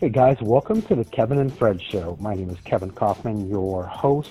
Hey guys, welcome to the Kevin and Fred Show. My name is Kevin Kaufman, your host,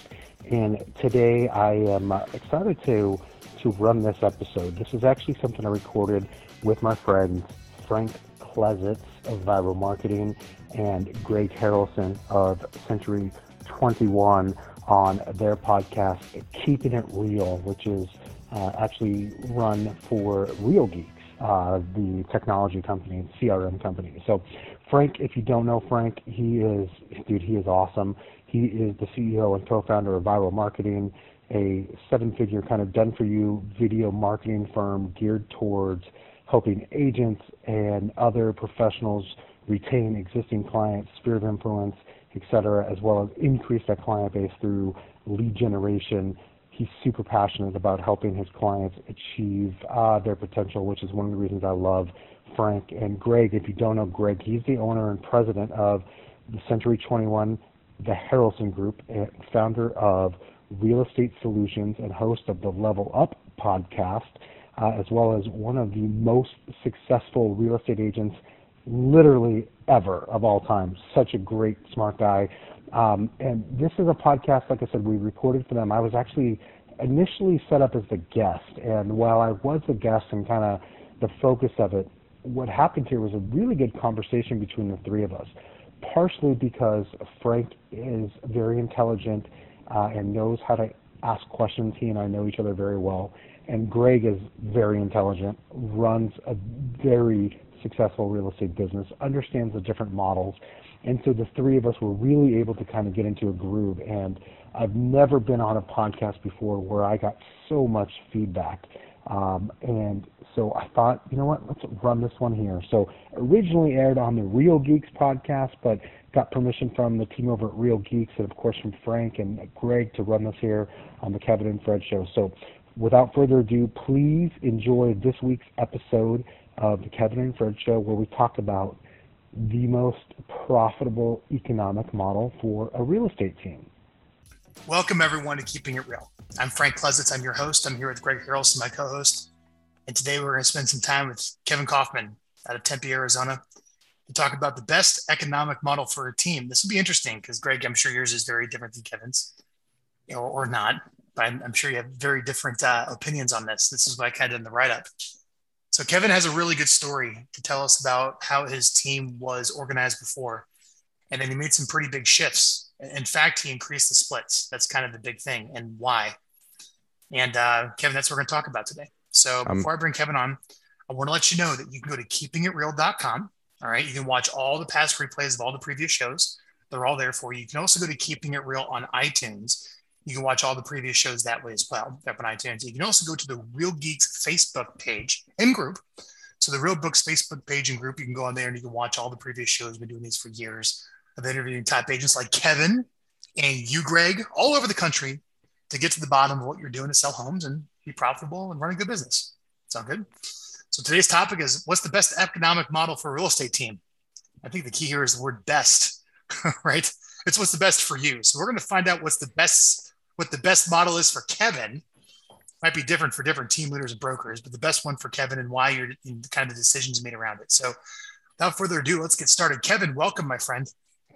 and today I am uh, excited to to run this episode. This is actually something I recorded with my friends Frank Klesitz of Vyral Marketing and Greg Harrelson of Century 21 on their podcast, Keeping It Real, which is uh, actually run for Real Geeks, uh, the technology company, CRM company. So, Frank, if you don't know Frank, he is, dude, he is awesome. He is the CEO and co-founder of Vyral Marketing, a seven-figure kind of done-for-you video marketing firm geared towards helping agents and other professionals retain existing clients, sphere of influence, et cetera, as well as increase that client base through lead generation. He's super passionate about helping his clients achieve uh, their potential, which is one of the reasons I love Frank and Greg. If you don't know Greg, he's the owner and president of the Century 21, the Harrelson Group, and founder of Real Estate Solutions and host of the Level Up podcast, uh, as well as one of the most successful real estate agents literally ever of all time. Such a great, smart guy. Um, and this is a podcast, like I said, we recorded for them. I was actually initially set up as the guest, and while I was the guest and kind of the focus of it, what happened here was a really good conversation between the three of us. Partially because Frank is very intelligent uh, and knows how to ask questions. He and I know each other very well. And Greg is very intelligent, runs a very successful real estate business, understands the different models. And so the three of us were really able to kind of get into a groove. And I've never been on a podcast before where I got so much feedback. Um, and so I thought, you know what, let's run this one here. So originally aired on the Real Geeks podcast, but got permission from the team over at Real Geeks and of course from Frank and Greg to run this here on the Kevin and Fred show. So without further ado, please enjoy this week's episode of the Kevin and Fred Show, where we talk about the most profitable economic model for a real estate team. Welcome, everyone, to Keeping It Real. I'm Frank Klesitz. I'm your host. I'm here with Greg Harrelson, my co host. And today we're going to spend some time with Kevin Kaufman out of Tempe, Arizona, to talk about the best economic model for a team. This will be interesting because, Greg, I'm sure yours is very different than Kevin's, or, or not, but I'm, I'm, sure you have very different uh, opinions on this. This is what I kind of did in the write up. So Kevin has a really good story to tell us about how his team was organized before. And then he made some pretty big shifts. In fact, he increased the splits. That's kind of the big thing and why. And uh, Kevin, that's what we're going to talk about today. So um, before I bring Kevin on, I want to let you know that you can go to keepingitreal.com. All right. You can watch all the past replays of all the previous shows. They're all there for you. You can also go to Keeping It Real on iTunes you can watch all the previous shows that way as well up on iTunes. You can also go to the Real Geeks Facebook page and group. So the Real Geeks Facebook page and group, you can go on there and you can watch all the previous shows. We've been doing these for years of interviewing top agents like Kevin and you, Greg, all over the country to get to the bottom of what you're doing to sell homes and be profitable and run a good business. Sound good? So today's topic is what's the best economic model for a real estate team? I think the key here is the word best, right? It's what's the best for you. So we're going to find out what's the best what the best model is for Kevin might be different for different team leaders and brokers, but the best one for Kevin and why you're in kind of the decisions made around it. So without further ado, let's get started. Kevin, welcome, my friend.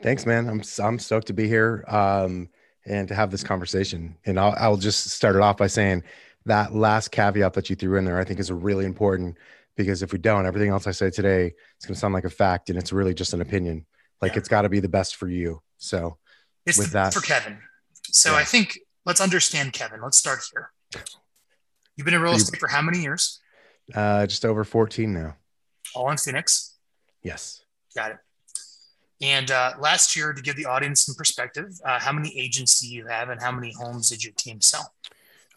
Thanks, man. I'm, I'm stoked to be here um, and to have this conversation. And I'll, I'll just start it off by saying that last caveat that you threw in there, I think is really important because if we don't, everything else I say today, it's going to sound like a fact and it's really just an opinion. Like yeah. it's got to be the best for you. So it's with that for Kevin. So yeah. I think let's understand Kevin. Let's start here. You've been in real estate for how many years? Uh, just over 14 now. All in Phoenix? Yes. Got it. And uh, last year, to give the audience some perspective, uh, how many agents do you have and how many homes did your team sell?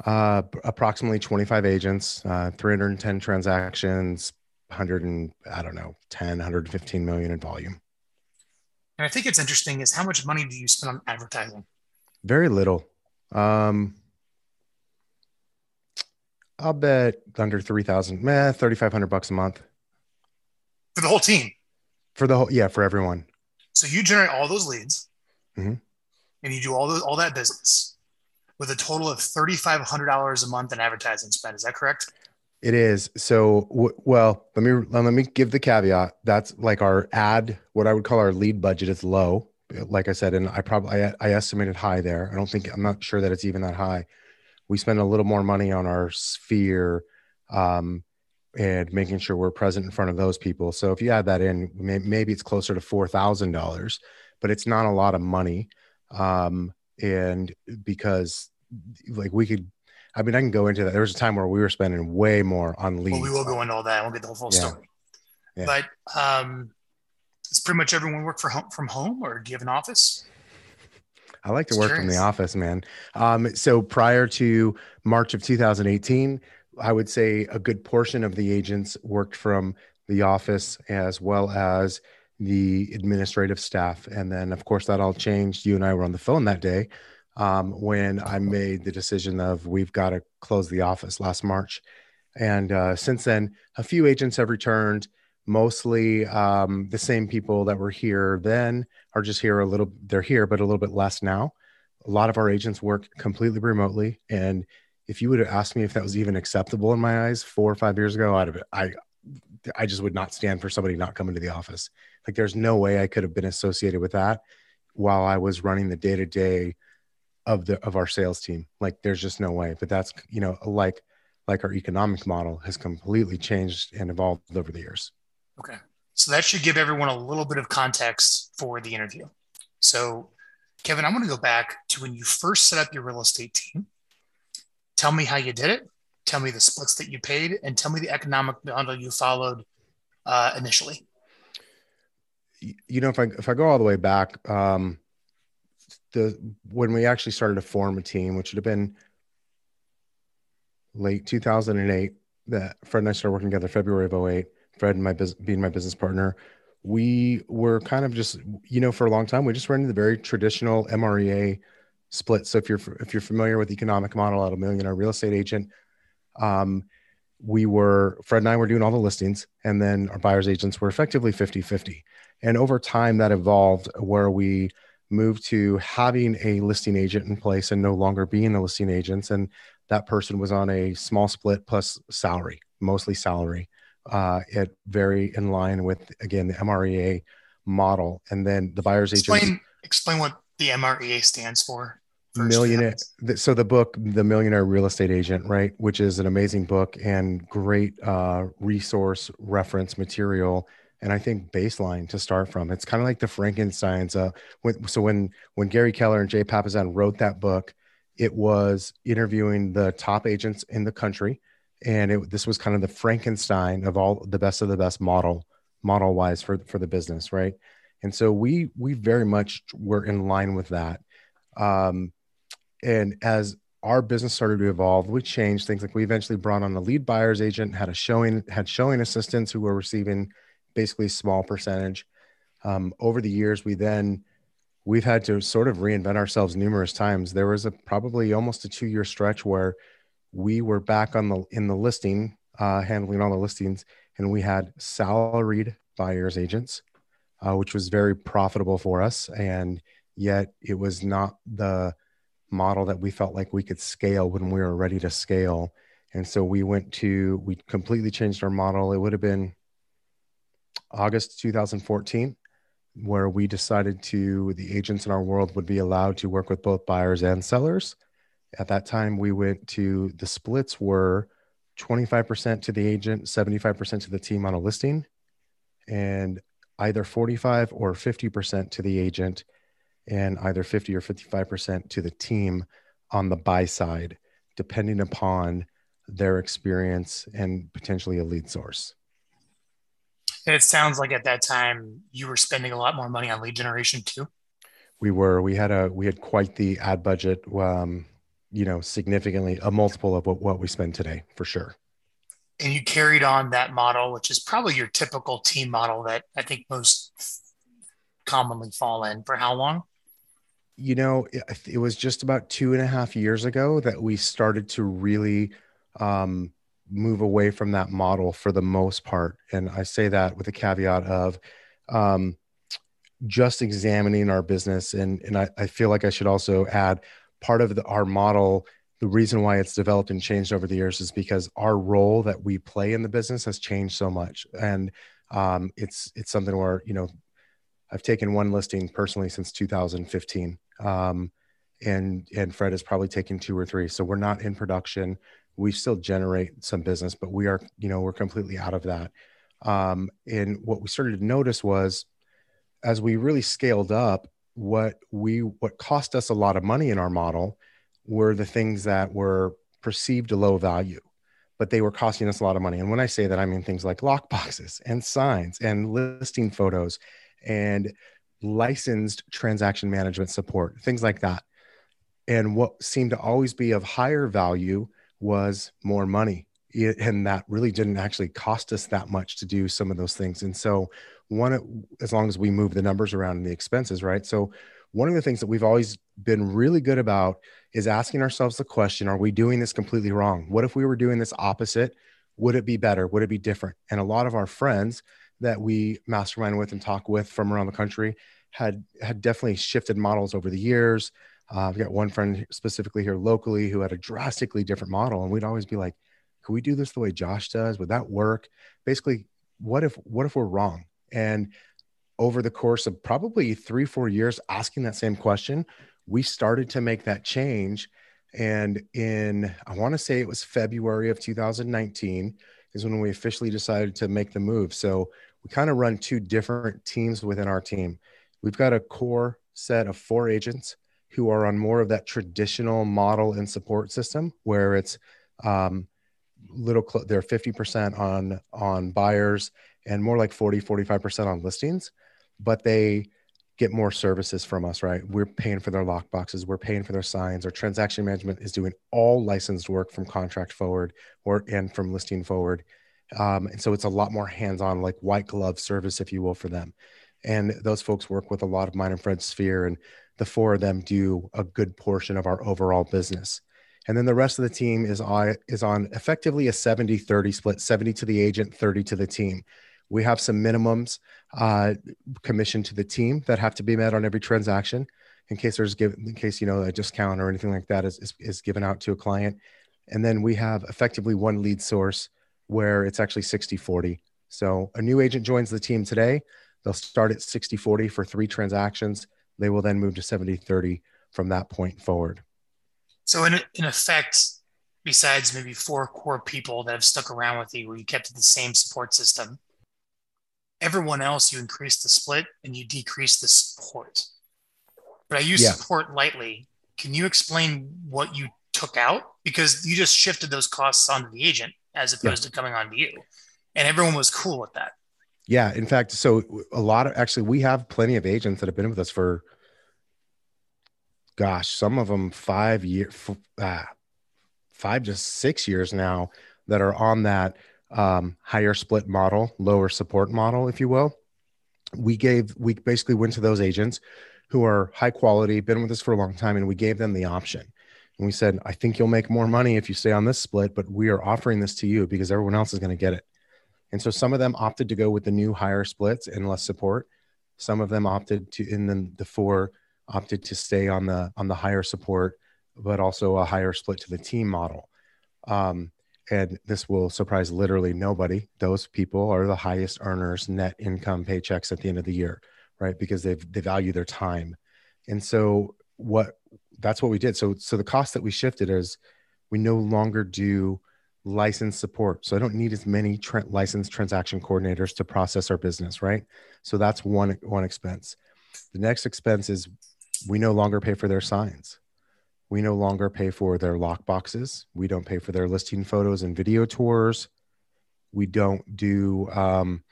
Uh, approximately 25 agents, uh, 310 transactions, 100 and I don't know, 10, 115 million in volume. And I think it's interesting is how much money do you spend on advertising? Very little. Um, I'll bet under 3000, meh, 3500 bucks a month. For the whole team? For the whole, yeah, for everyone. So you generate all those leads mm-hmm. and you do all those, all that business with a total of $3,500 a month in advertising spend. Is that correct? It is. So, w- well, let me let me give the caveat. That's like our ad, what I would call our lead budget is low. Like I said, and I probably I, I estimated high there. I don't think I'm not sure that it's even that high. We spend a little more money on our sphere, um, and making sure we're present in front of those people. So if you add that in, may, maybe it's closer to four thousand dollars, but it's not a lot of money. Um, and because like we could I mean, I can go into that. There was a time where we were spending way more on leads. Well, we will go into all that. We'll get the whole yeah. story. Yeah. But um, does pretty much everyone work for home, from home, or do you have an office? I like to Just work curious. from the office, man. Um, so prior to March of 2018, I would say a good portion of the agents worked from the office as well as the administrative staff. And then, of course, that all changed. You and I were on the phone that day um, when I made the decision of we've got to close the office last March. And uh, since then, a few agents have returned. Mostly um, the same people that were here then are just here a little. They're here, but a little bit less now. A lot of our agents work completely remotely, and if you would have asked me if that was even acceptable in my eyes four or five years ago, I'd have I I just would not stand for somebody not coming to the office. Like there's no way I could have been associated with that while I was running the day to day of the of our sales team like there's just no way but that's you know like like our economic model has completely changed and evolved over the years okay. So that should give everyone a little bit of context for the interview. So kevin i want to go back to when you first set up your real estate team. Tell me how you did it. Tell me the splits that you paid and tell me the economic model you followed uh, initially. You know if i if i go all the way back um the when we actually started to form a team, which would have been late 2008, that Fred and I started working together February of 08. Fred and my being my business partner, we were kind of just you know for a long time we just ran into the very traditional MREA split. So if you're if you're familiar with economic model at a millionaire real estate agent, um, we were Fred and I were doing all the listings, and then our buyers agents were effectively 50 50. And over time, that evolved where we moved to having a listing agent in place and no longer being a listing agent. And that person was on a small split plus salary, mostly salary, uh, it very in line with, again, the MREA model. And then the buyer's explain, agent. Explain what the MREA stands for. Millionaire. So the book, The Millionaire Real Estate Agent, right, which is an amazing book and great uh, resource reference material and I think baseline to start from. It's kind of like the Frankenstein's. Uh, when, so when when Gary Keller and Jay Papasan wrote that book, it was interviewing the top agents in the country, and it, this was kind of the Frankenstein of all the best of the best model model wise for for the business, right? And so we we very much were in line with that. Um, and as our business started to evolve, we changed things. Like we eventually brought on a lead buyer's agent, had a showing had showing assistants who were receiving basically small percentage. Um, over the years, we then we've had to sort of reinvent ourselves numerous times. There was a probably almost a two year stretch where we were back on the in the listing, uh, handling all the listings, and we had salaried buyers agents, uh, which was very profitable for us, and yet it was not the model that we felt like we could scale when we were ready to scale. And so we went to we completely changed our model. It would have been August 2014, where we decided to, the agents in our world would be allowed to work with both buyers and sellers. At that time, we went to the splits were 25% to the agent, 75% to the team on a listing, and either 45 or 50% to the agent, and either 50 or 55% to the team on the buy side, depending upon their experience and potentially a lead source. It sounds like at that time you were spending a lot more money on lead generation too. We were. We had a we had quite the ad budget. Um, you know, significantly a multiple of what, what we spend today for sure. And you carried on that model, which is probably your typical team model that I think most commonly fall in. For how long? You know, it, it was just about two and a half years ago that we started to really um, move away from that model for the most part. And I say that with a caveat of um, just examining our business. And, and I, I feel like I should also add part of the, our model the reason why it's developed and changed over the years is because our role that we play in the business has changed so much. And um, it's it's something where you know i've taken one listing personally since 2015 um, and and fred has probably taken two or three. So we're not in production. We still generate some business but we are you know we're completely out of that. Um, and what we started to notice was as we really scaled up what we what cost us a lot of money in our model were the things that were perceived a low value but they were costing us a lot of money. And when i say that i mean things like lock boxes and signs and listing photos and licensed transaction management support things like that. And what seemed to always be of higher value was more money. And that really didn't actually cost us that much to do some of those things. And so one as long as we move the numbers around and the expenses right? So one of the things that we've always been really good about is asking ourselves the question are we doing this completely wrong? What if we were doing this opposite? Would it be better? Would it be different? And a lot of our friends that we mastermind with and talk with from around the country had had definitely shifted models over the years. Uh, i've got one friend specifically here locally who had a drastically different model and we'd always be like could we do this the way josh does? Would that work? Basically what if what if we're wrong and over the course of probably three, four years asking that same question, we started to make that change. And in, I want to say it was February of 2019 is when we officially decided to make the move. So we kind of run two different teams within our team. We've got a core set of four agents who are on more of that traditional model and support system where it's um, little, cl- they're 50% on, on buyers and more like 40, 45% on listings, but they get more services from us, right? We're paying for their lock boxes, we're paying for their signs. Our transaction management is doing all licensed work from contract forward or and from listing forward. Um, and so it's a lot more hands-on, like white glove service, if you will, for them. And those folks work with a lot of mine and Fred's sphere, and the four of them do a good portion of our overall business. And then the rest of the team is on is on effectively a 70-30 split, 70 to the agent, 30 to the team. We have some minimums uh, commission to the team that have to be met on every transaction in case there's given in case you know a discount or anything like that is, is, is given out to a client. And then we have effectively one lead source where it's actually 60 40. So a new agent joins the team today. They'll start at 60 40 for three transactions. They will then move to 70 30 from that point forward. So, in, in effect, besides maybe four core people that have stuck around with you where you kept the same support system, everyone else you increase the split and you decrease the support. But I use yeah. support lightly. Can you explain what you took out? Because you just shifted those costs onto the agent as opposed yeah. to coming onto you. And everyone was cool with that. Yeah. In fact, so a lot of actually, we have plenty of agents that have been with us for, gosh, some of them five years, ah, five to six years now that are on that um, higher split model, lower support model, if you will. We gave, we basically went to those agents who are high quality, been with us for a long time, and we gave them the option. And we said, I think you'll make more money if you stay on this split, but we are offering this to you because everyone else is going to get it. And so some of them opted to go with the new higher splits and less support. Some of them opted to, in the, the four opted to stay on the on the higher support, but also a higher split to the team model. Um, and this will surprise literally nobody. Those people are the highest earners net income paychecks at the end of the year right? Because they've they value their time. And so what that's what we did. So so the cost that we shifted is we no longer do license support. So i don't need as many tra- licensed transaction coordinators to process our business right? So that's one one expense. The next expense is we no longer pay for their signs we no longer pay for their lock boxes. We don't pay for their listing photos and video tours. We don't do, um,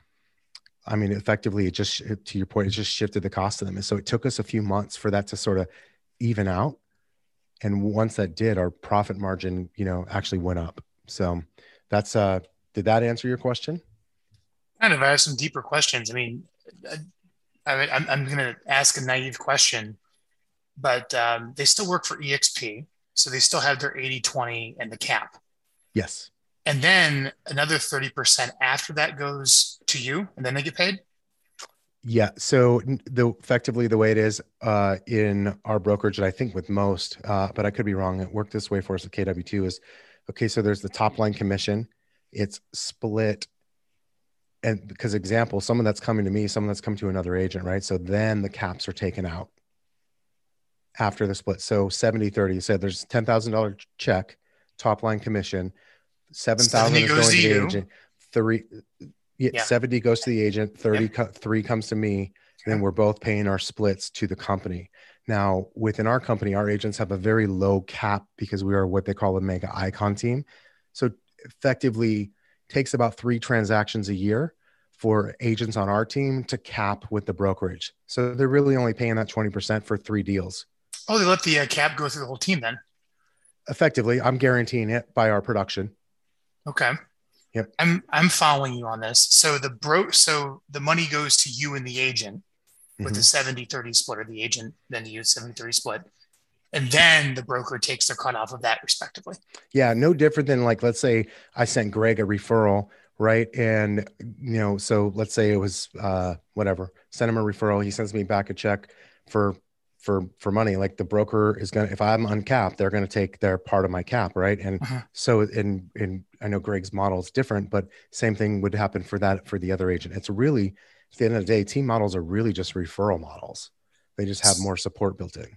I mean, effectively, it just, to your point, it just shifted the cost of them. And so it took us a few months for that to sort of even out. And once that did, our profit margin, you know, actually went up. So that's, uh, did that answer your question? Kind of. I have some deeper questions. I mean, I, I'm, I'm going to ask a naive question but um, they still work for EXP. So they still have their 80 20 and the cap. Yes. And then another 30% after that goes to you and then they get paid? Yeah. So the effectively the way it is uh, in our brokerage, and I think with most, uh, but I could be wrong. It worked this way for us at KW2 is okay. So there's the top line commission. It's split. And because example, someone that's coming to me, someone that's come to another agent, right? So then the caps are taken out after the split. So 70, 30, you said there's $10,000 check, top line commission, 7,000 is going to the agent. Three, yeah, yeah, 70 goes to the agent, 30 co- three comes to me. Then we're both paying our splits to the company. Now, within our company, our agents have a very low cap because we are what they call a mega icon team. So effectively takes about three transactions a year for agents on our team to cap with the brokerage. So they're really only paying that 20% for three deals. Oh, they let the uh, cap go through the whole team then? Effectively, I'm guaranteeing it by our production. Okay. Yep. I'm I'm following you on this. So the bro so the money goes to you and the agent with mm-hmm. the 70 30 split or the agent then you 70 30 split. And then the broker takes their cut off of that respectively. Yeah, no different than like let's say I sent Greg a referral, right? And you know, so let's say it was uh whatever, send him a referral, he sends me back a check for for for money like the broker is going to if i'm uncapped they're going to take their part of my cap right? And uh-huh. so in in i know greg's model is different but same thing would happen for that for the other agent. It's really at the end of the day team models are really just referral models. They just have more support built in.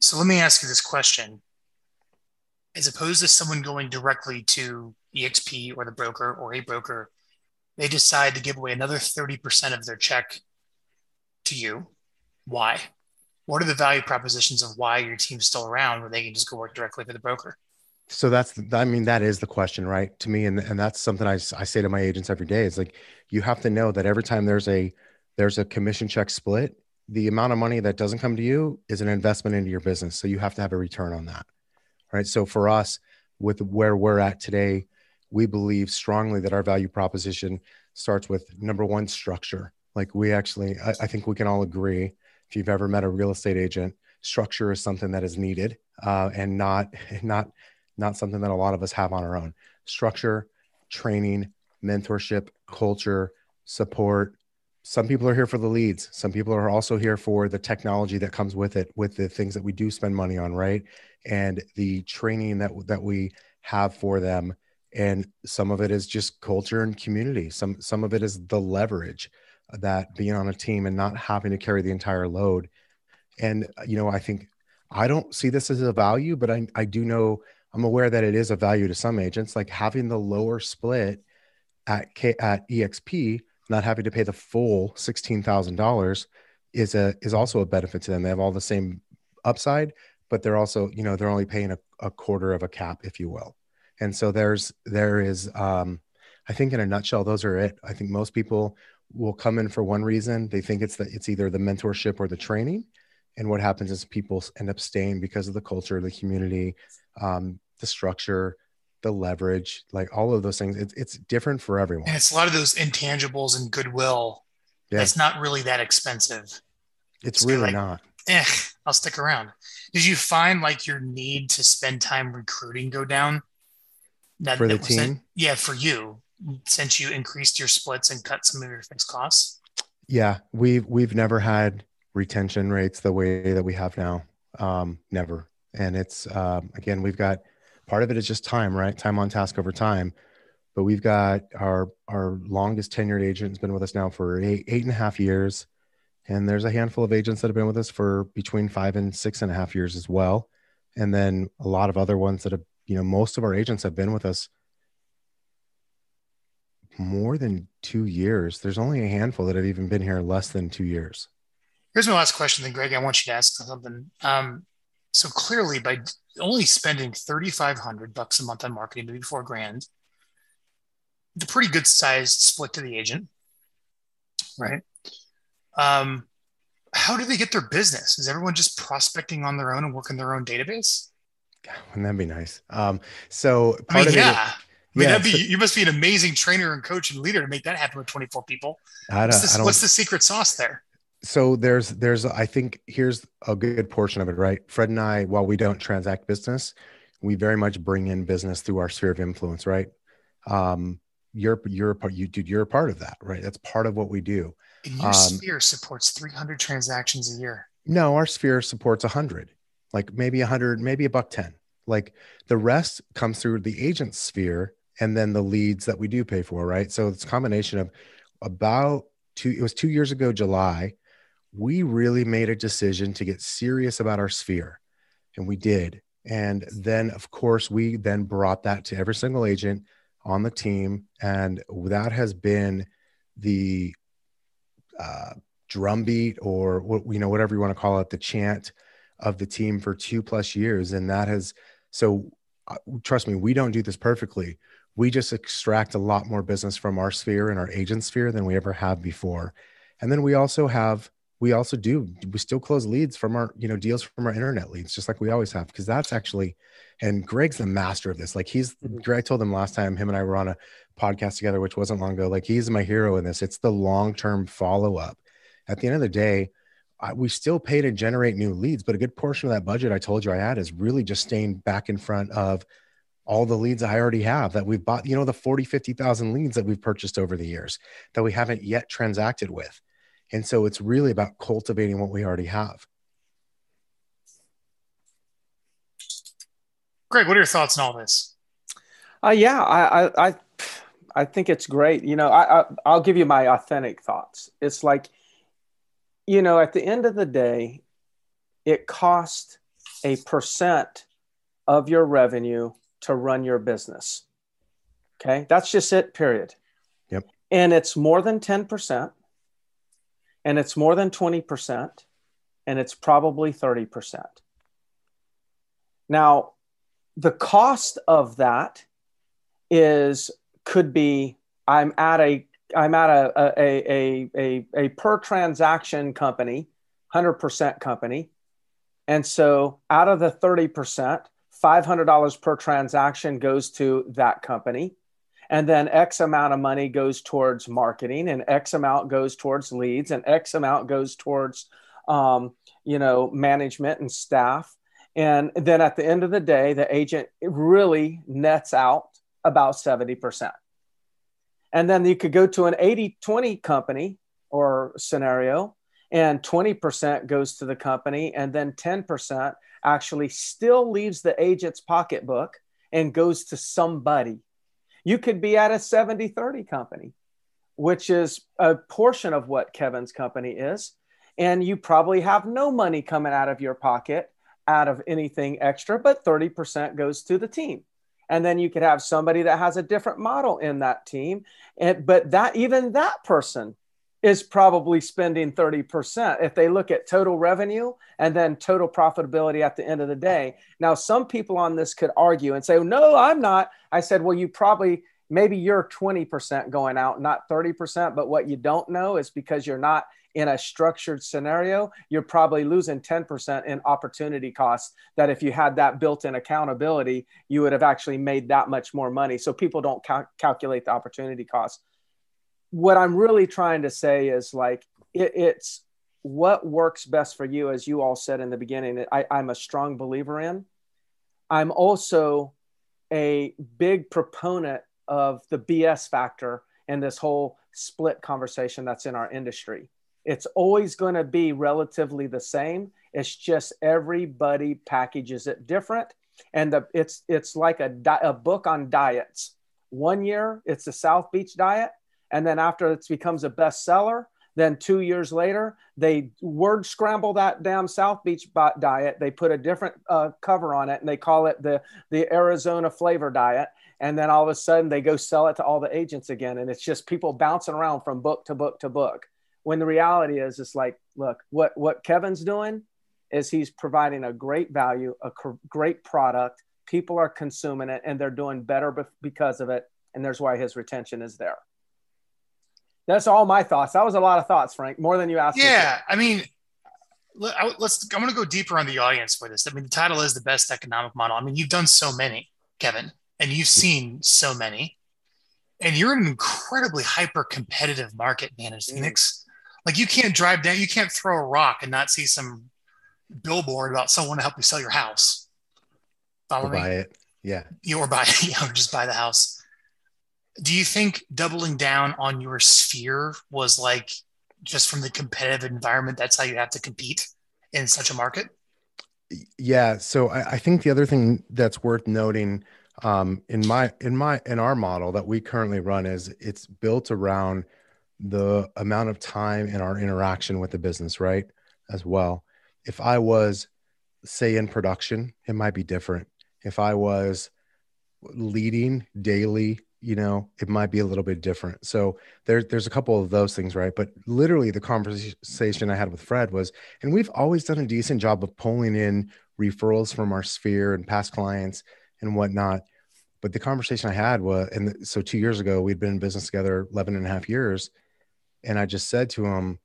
So let me ask you this question. As opposed to someone going directly to exp or the broker or a broker they decide to give away another 30% of their check to you. Why what are the value propositions of why your team's still around where they can just go work directly for the broker? So that's, I mean, that is the question, right? To me, and, and that's something I, I say to my agents every day is like, you have to know that every time there's a, there's a commission check split, the amount of money that doesn't come to you is an investment into your business. So you have to have a return on that. Right. So for us, with where we're at today, we believe strongly that our value proposition starts with number one structure. Like we actually, I, I think we can all agree if you've ever met a real estate agent, structure is something that is needed uh, and not not not something that a lot of us have on our own. Structure, training, mentorship, culture, support. Some people are here for the leads. Some people are also here for the technology that comes with it, with the things that we do spend money on, right? And the training that that we have for them. And some of it is just culture and community. Some some of it is the leverage that being on a team and not having to carry the entire load. And, you know, I think I don't see this as a value, but I, I do know I'm aware that it is a value to some agents, like having the lower split at K, at EXP, not having to pay the full $16,000 is a, is also a benefit to them. They have all the same upside, but they're also, you know, they're only paying a, a quarter of a cap, if you will. And so there's, there is, um, I think in a nutshell, those are it. I think most people will come in for one reason. They think it's that it's either the mentorship or the training. And what happens is people end up staying because of the culture, the community, um, the structure, the leverage, like all of those things. It's, it's different for everyone. And it's a lot of those intangibles and goodwill. Yeah. It's not really that expensive. It's, it's really like, not. Eh, I'll stick around. Did you find like your need to spend time recruiting go down? That, for the team? yeah, for you since you increased your splits and cut some of your fixed costs? Yeah, we've we've never had retention rates the way that we have now. Um, never. And it's um, again, we've got part of it is just time, right? Time on task over time. But we've got our our longest tenured agent has been with us now for eight eight and a half years. And there's a handful of agents that have been with us for between five and six and a half years as well. And then a lot of other ones that have, you know, most of our agents have been with us more than two years. There's only a handful that have even been here less than two years. Here's my last question, then, Greg. I want you to ask something. Um, so clearly, by only spending 3,500 bucks a month on marketing, maybe four grand, the pretty good sized split to the agent, right? Um, how do they get their business? Is everyone just prospecting on their own and working their own database? God, wouldn't that be nice? Um, so part I mean, of yeah. it, mean, yeah, that'd be you must be an amazing trainer and coach and leader to make that happen with 24 people. I what's, the, I what's the secret sauce there? So there's there's I think here's a good portion of it, right? Fred and I, while we don't transact business, we very much bring in business through our sphere of influence, right? Um, you're you're a part you dude you're a part of that right that's part of what we do and your um, sphere supports 300 transactions a year no our sphere supports 100 like maybe 100 maybe a buck 10 like the rest comes through the agent sphere and then the leads that we do pay for right? So it's a combination of about two it was two years ago july we really made a decision to get serious about our sphere and we did. And then of course we then brought that to every single agent on the team and that has been the uh, drumbeat or what you know whatever you want to call it the chant of the team for two plus years. And that has so uh, trust me we don't do this perfectly we just extract a lot more business from our sphere and our agent sphere than we ever have before. And then we also have we also do we still close leads from our you know deals from our internet leads just like we always have because that's actually and greg's the master of this. Like he's mm-hmm. greg told him last time him and i were on a podcast together which wasn't long ago like he's my hero in this. It's the long-term follow-up. At the end of the day I, we still pay to generate new leads but a good portion of that budget i told you i had is really just staying back in front of all the leads i already have that we've bought you know the 40 50000 leads that we've purchased over the years that we haven't yet transacted with and so it's really about cultivating what we already have. Greg, what are your thoughts on all this? Uh, yeah, I, I, I think it's great. You know, I, I, I'll give you my authentic thoughts. It's like, you know, at the end of the day, it costs a percent of your revenue to run your business. Okay. That's just it, period. Yep. And it's more than 10% and it's more than 20%, and it's probably 30%. Now, the cost of that is could be I'm at a I'm at a a, a, a, a per transaction company, 100% company. And so out of the 30%, $500 per transaction goes to that company. And then x amount of money goes towards marketing and x amount goes towards leads and x amount goes towards um, you know management and staff. And then at the end of the day the agent really nets out about 70% and then you could go to an 80-20 company or scenario and 20% goes to the company and then 10% actually still leaves the agent's pocketbook and goes to somebody you could be at a 70 30 company, which is a portion of what Kevin's company is. And you probably have no money coming out of your pocket out of anything extra, but 30% goes to the team. And then you could have somebody that has a different model in that team. And, but that even that person is probably spending 30% if they look at total revenue and then total profitability at the end of the day. Now, some people on this could argue and say, no, I'm not. I said, well, you probably, maybe you're 20% going out, not 30%. But what you don't know is because you're not in a structured scenario, you're probably losing 10% in opportunity costs. That if you had that built in accountability, you would have actually made that much more money. So people don't cal- calculate the opportunity costs what I'm really trying to say is like it, it's what works best for you, as you all said in the beginning. I, I'm a strong believer in. I'm also a big proponent of the BS factor in this whole split conversation that's in our industry. It's always going to be relatively the same. It's just everybody packages it different, and the, it's it's like a, di- a book on diets. One year it's the South Beach diet. And then after it becomes a bestseller, then two years later, they word scramble that damn South Beach diet. They put a different uh, cover on it and they call it the, the Arizona flavor diet. And then all of a sudden they go sell it to all the agents again. And it's just people bouncing around from book to book to book. When the reality is, it's like, look, what, what Kevin's doing is he's providing a great value, a great product. People are consuming it and they're doing better because of it. And there's why his retention is there. That's all my thoughts. That was a lot of thoughts, Frank, more than you asked. Yeah, I mean, let's. I'm going to go deeper on the audience for this. I mean, the title is the best economic model. I mean, you've done so many, Kevin, and you've seen so many, and you're in an incredibly hyper competitive market, man, in mm. Phoenix. Mm. Like you can't drive down, you can't throw a rock and not see some billboard about someone to help you sell your house. Follow or me? Buy it, yeah. You or buy it, yeah, or just buy the house. Do you think doubling down on your sphere was like just from the competitive environment that's how you have to compete in such a market? Yeah so I, I think the other thing that's worth noting um, in my in my in our model that we currently run is it's built around the amount of time in our interaction with the business right as well. If i was say in production it might be different. If i was leading daily you know it might be a little bit different. So there's there's a couple of those things right? But literally the conversation i had with fred was and we've always done a decent job of pulling in referrals from our sphere and past clients and whatnot. But the conversation i had was and so two years ago we'd been in business together 11 and a half years and i just said to him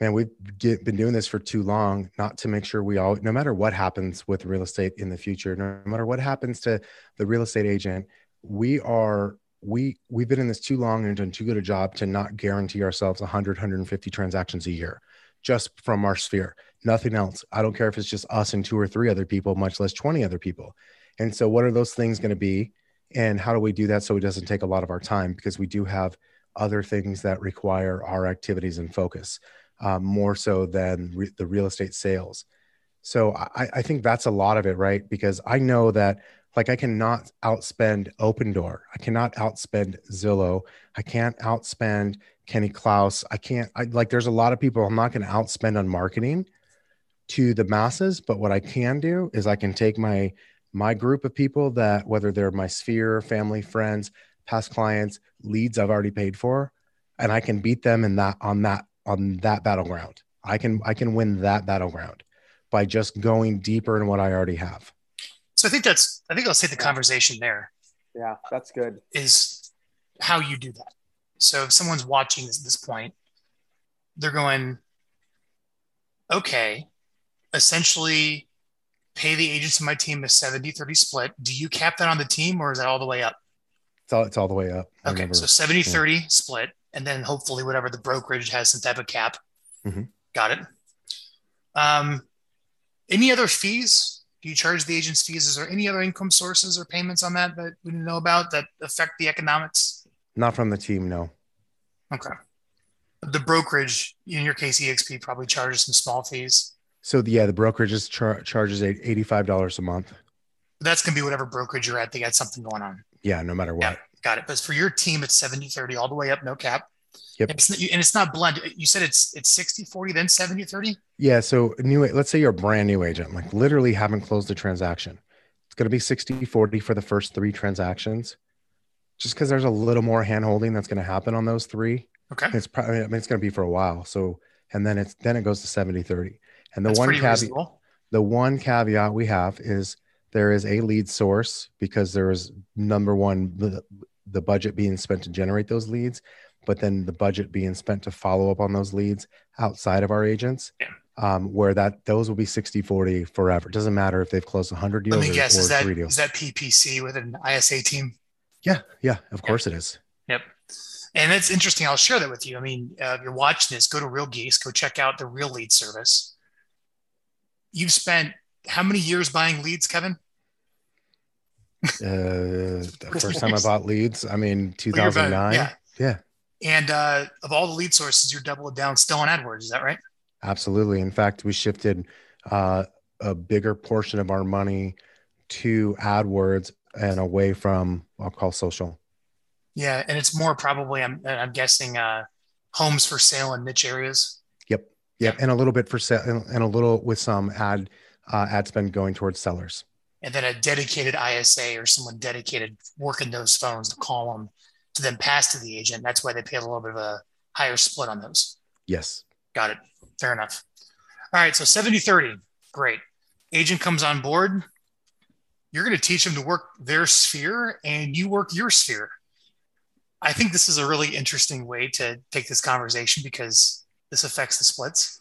man we've get, been doing this for too long not to make sure we all no matter what happens with real estate in the future no matter what happens to the real estate agent we are we we've been in this too long and done too good a job to not guarantee ourselves 100 150 transactions a year just from our sphere. Nothing else. I don't care if it's just us and two or three other people much less 20 other people. And so what are those things going to be? And how do we do that so it doesn't take a lot of our time? Because we do have other things that require our activities and focus um, more so than re- the real estate sales. So I, I think that's a lot of it right? Because i know that like I cannot outspend Opendoor. I cannot outspend Zillow. I can't outspend Kenny Klaus. I can't I, like there's a lot of people I'm not going to outspend on marketing to the masses, but what I can do is I can take my my group of people that whether they're my sphere, family, friends, past clients, leads I've already paid for, and I can beat them in that on that on that battleground. I can I can win that battleground by just going deeper in what I already have. So I think that's I think I'll say the conversation there. Yeah, that's good. Is how you do that. So if someone's watching this at this point, they're going, okay, essentially pay the agents in my team a 70 30 split. Do you cap that on the team or is that all the way up? It's all, it's all the way up. Okay. Never, so 70 30 yeah. split. And then hopefully whatever the brokerage has some type of cap. Mm-hmm. Got it. Um, any other fees do you charge the agent's fees? Is there any other income sources or payments on that that we didn't know about that affect the economics? Not from the team, no. Okay. The brokerage, in your case, EXP probably charges some small fees. So yeah, the brokerage is char- charges eighty-five dollars a month. That's gonna be whatever brokerage you're at. They got something going on. Yeah, no matter what. Yeah, got it. But for your team, it's 70, 30 all the way up, no cap. Yep. And it's, and it's not blend. You said it's it's 60, 40, then 70, 30? Yeah. So new, let's say you're a brand new agent, like literally haven't closed a transaction. It's going to be 60, 40 for the first three transactions, just because there's a little more hand holding that's going to happen on those three. Okay. It's probably, I mean, it's going to be for a while. So, and then it's, then it goes to 70, 30. And the that's one caveat, reasonable. the one caveat we have is there is a lead source because there is number one, the, the budget being spent to generate those leads but then the budget being spent to follow up on those leads outside of our agents. Yeah. Um, where that those will be 60 40 forever. It doesn't matter if they've closed 100 deals Let me guess, or, is that, three deals. Is that PPC with an ISA team? Yeah, yeah, of course it is. Yep. And it's interesting. I'll share that with you. I mean, uh, if you're watching this, go to Real Geeks, go check out the Real Lead service. You've spent how many years buying leads, Kevin? Uh, the first time I bought leads, I mean, 2009. Yeah. yeah. And uh, of all the lead sources, you're doubling down still on AdWords. Is that right? Absolutely. In fact, we shifted uh, a bigger portion of our money to AdWords and away from I'll call social. Yeah, and it's more probably I'm I'm guessing uh, homes for sale in niche areas. Yep. Yep. And a little bit for sale and a little with some ad uh, ad spend going towards sellers. And then a dedicated ISA or someone dedicated working those phones to call them to then pass to the agent. That's why they pay a little bit of a higher split on those. Yes. Got it. Fair enough. All right. So 70 30. Great. Agent comes on board. You're going to teach them to work their sphere and you work your sphere. I think this is a really interesting way to take this conversation because this affects the splits.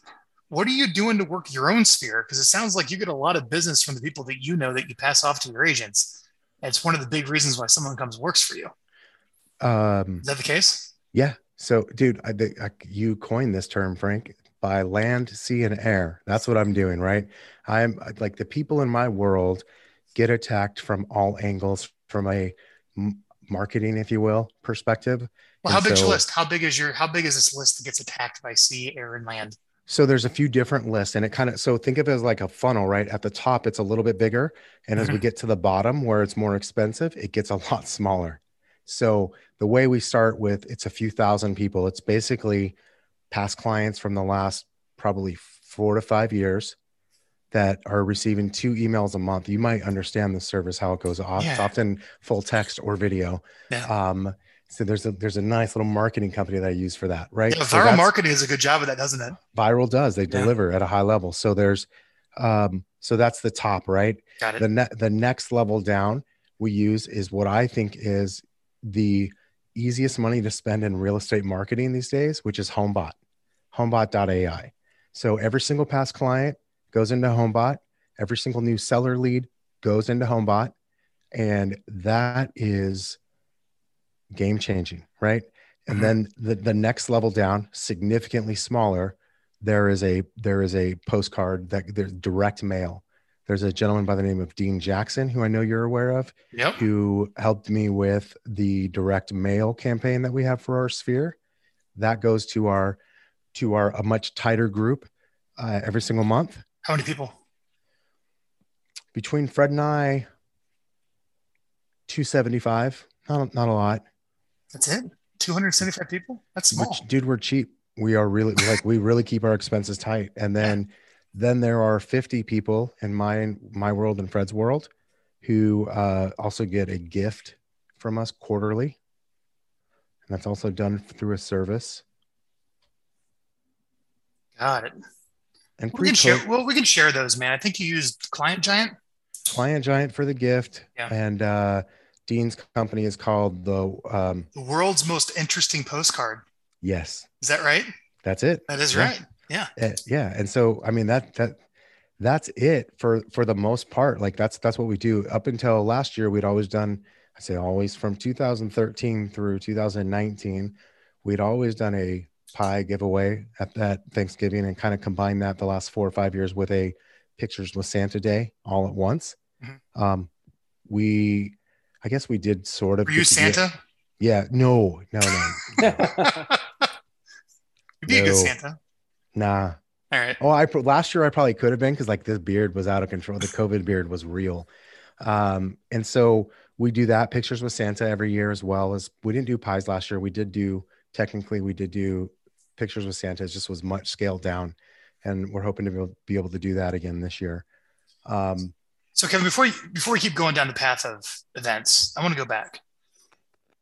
What are you doing to work your own sphere? Because it sounds like you get a lot of business from the people that you know that you pass off to your agents. And it's one of the big reasons why someone comes works for you. Um, Is that the case? Yeah. So, dude, I, I, you coined this term, Frank, by land, sea, and air. That's what I'm doing, right? I'm like the people in my world get attacked from all angles from a marketing, if you will, perspective. Well, how big's so- your list? How big is your how big is this list that gets attacked by sea, air, and land? So there's a few different lists, and it kind of so think of it as like a funnel, right? At the top, it's a little bit bigger, and as we get to the bottom where it's more expensive, it gets a lot smaller. So the way we start with it's a few thousand people. It's basically past clients from the last probably four to five years that are receiving two emails a month. You might understand the service how it goes off. It's often full text or video. Yeah. Um, so there's a there's a nice little marketing company that I use for that, right? Yeah, Vyral that's- marketing is a good job of that, doesn't it? Vyral does they Yeah. deliver at a high level so there's um so that's the top right Got it. the ne- the next level down we use is what i think is the easiest money to spend in real estate marketing these days which is homebot homebot.ai so every single past client goes into homebot. Every single new seller lead goes into homebot. And that is game changing right? And Mhm. then the, the next level down significantly smaller there is a there is a postcard that there's direct mail there's a gentleman by the name of dean jackson who i know you're aware of Yep. who helped me with the direct mail campaign that we have for our sphere that goes to our to our a much tighter group uh, every single month How many people? between fred and i 275 not, not a lot That's it. 275 people. That's small. Which, dude, we're cheap. We are really like we really keep our expenses tight. And then then there are 50 people in my my world and Fred's world who uh, also get a gift from us quarterly. And that's also done through a service. Got it. And We can share. Well, we can share those, man. I think you used Client Giant. client giant for the gift. Yeah. And uh, Dean's company is called the um, The world's most interesting postcard. yes, Is that right? that's it. That is Yeah. right. Yeah. Uh, yeah and so i mean that that that's it for for the most part like that's that's what we do up until last year we'd always done i say always from 2013 through 2019 we'd always done a pie giveaway at that thanksgiving and kind of combined that the last four or five years with a pictures with santa day all at once Mhm. um we i guess we did sort of Were you get Santa? yeah no no no You'd be a good Santa. Nah All right. Oh, I last year I probably could have been because like this beard was out of control. The COVID beard was real, um, and so we do that pictures with Santa every year as well as we didn't do pies last year. We did do technically we did do pictures with Santa. It just was much scaled down, and we're hoping to be able, be able to do that again this year. Um, So Kevin, before you, before we keep going down the path of events, I want to go back.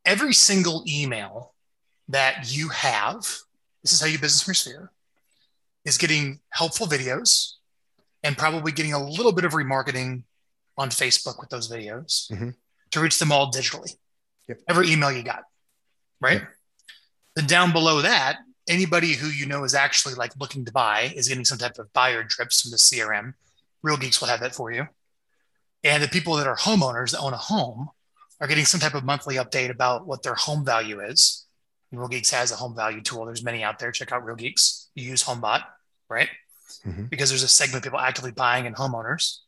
Every single email that you have, this is how you business from your sphere, is getting helpful videos and probably getting a little bit of remarketing on Facebook with those videos Mhm. to reach them all digitally. Yep. Every email you got, right? Then down below that, anybody who you know is actually like looking to buy is getting some type of buyer drips from the CRM. Real Geeks will have that for you. And the people that are homeowners that own a home are getting some type of monthly update about what their home value is. Real Geeks has a home value tool. There's many out there. Check out Real Geeks. You use HomeBot, right? Mhm. Because there's a segment of people actively buying and homeowners.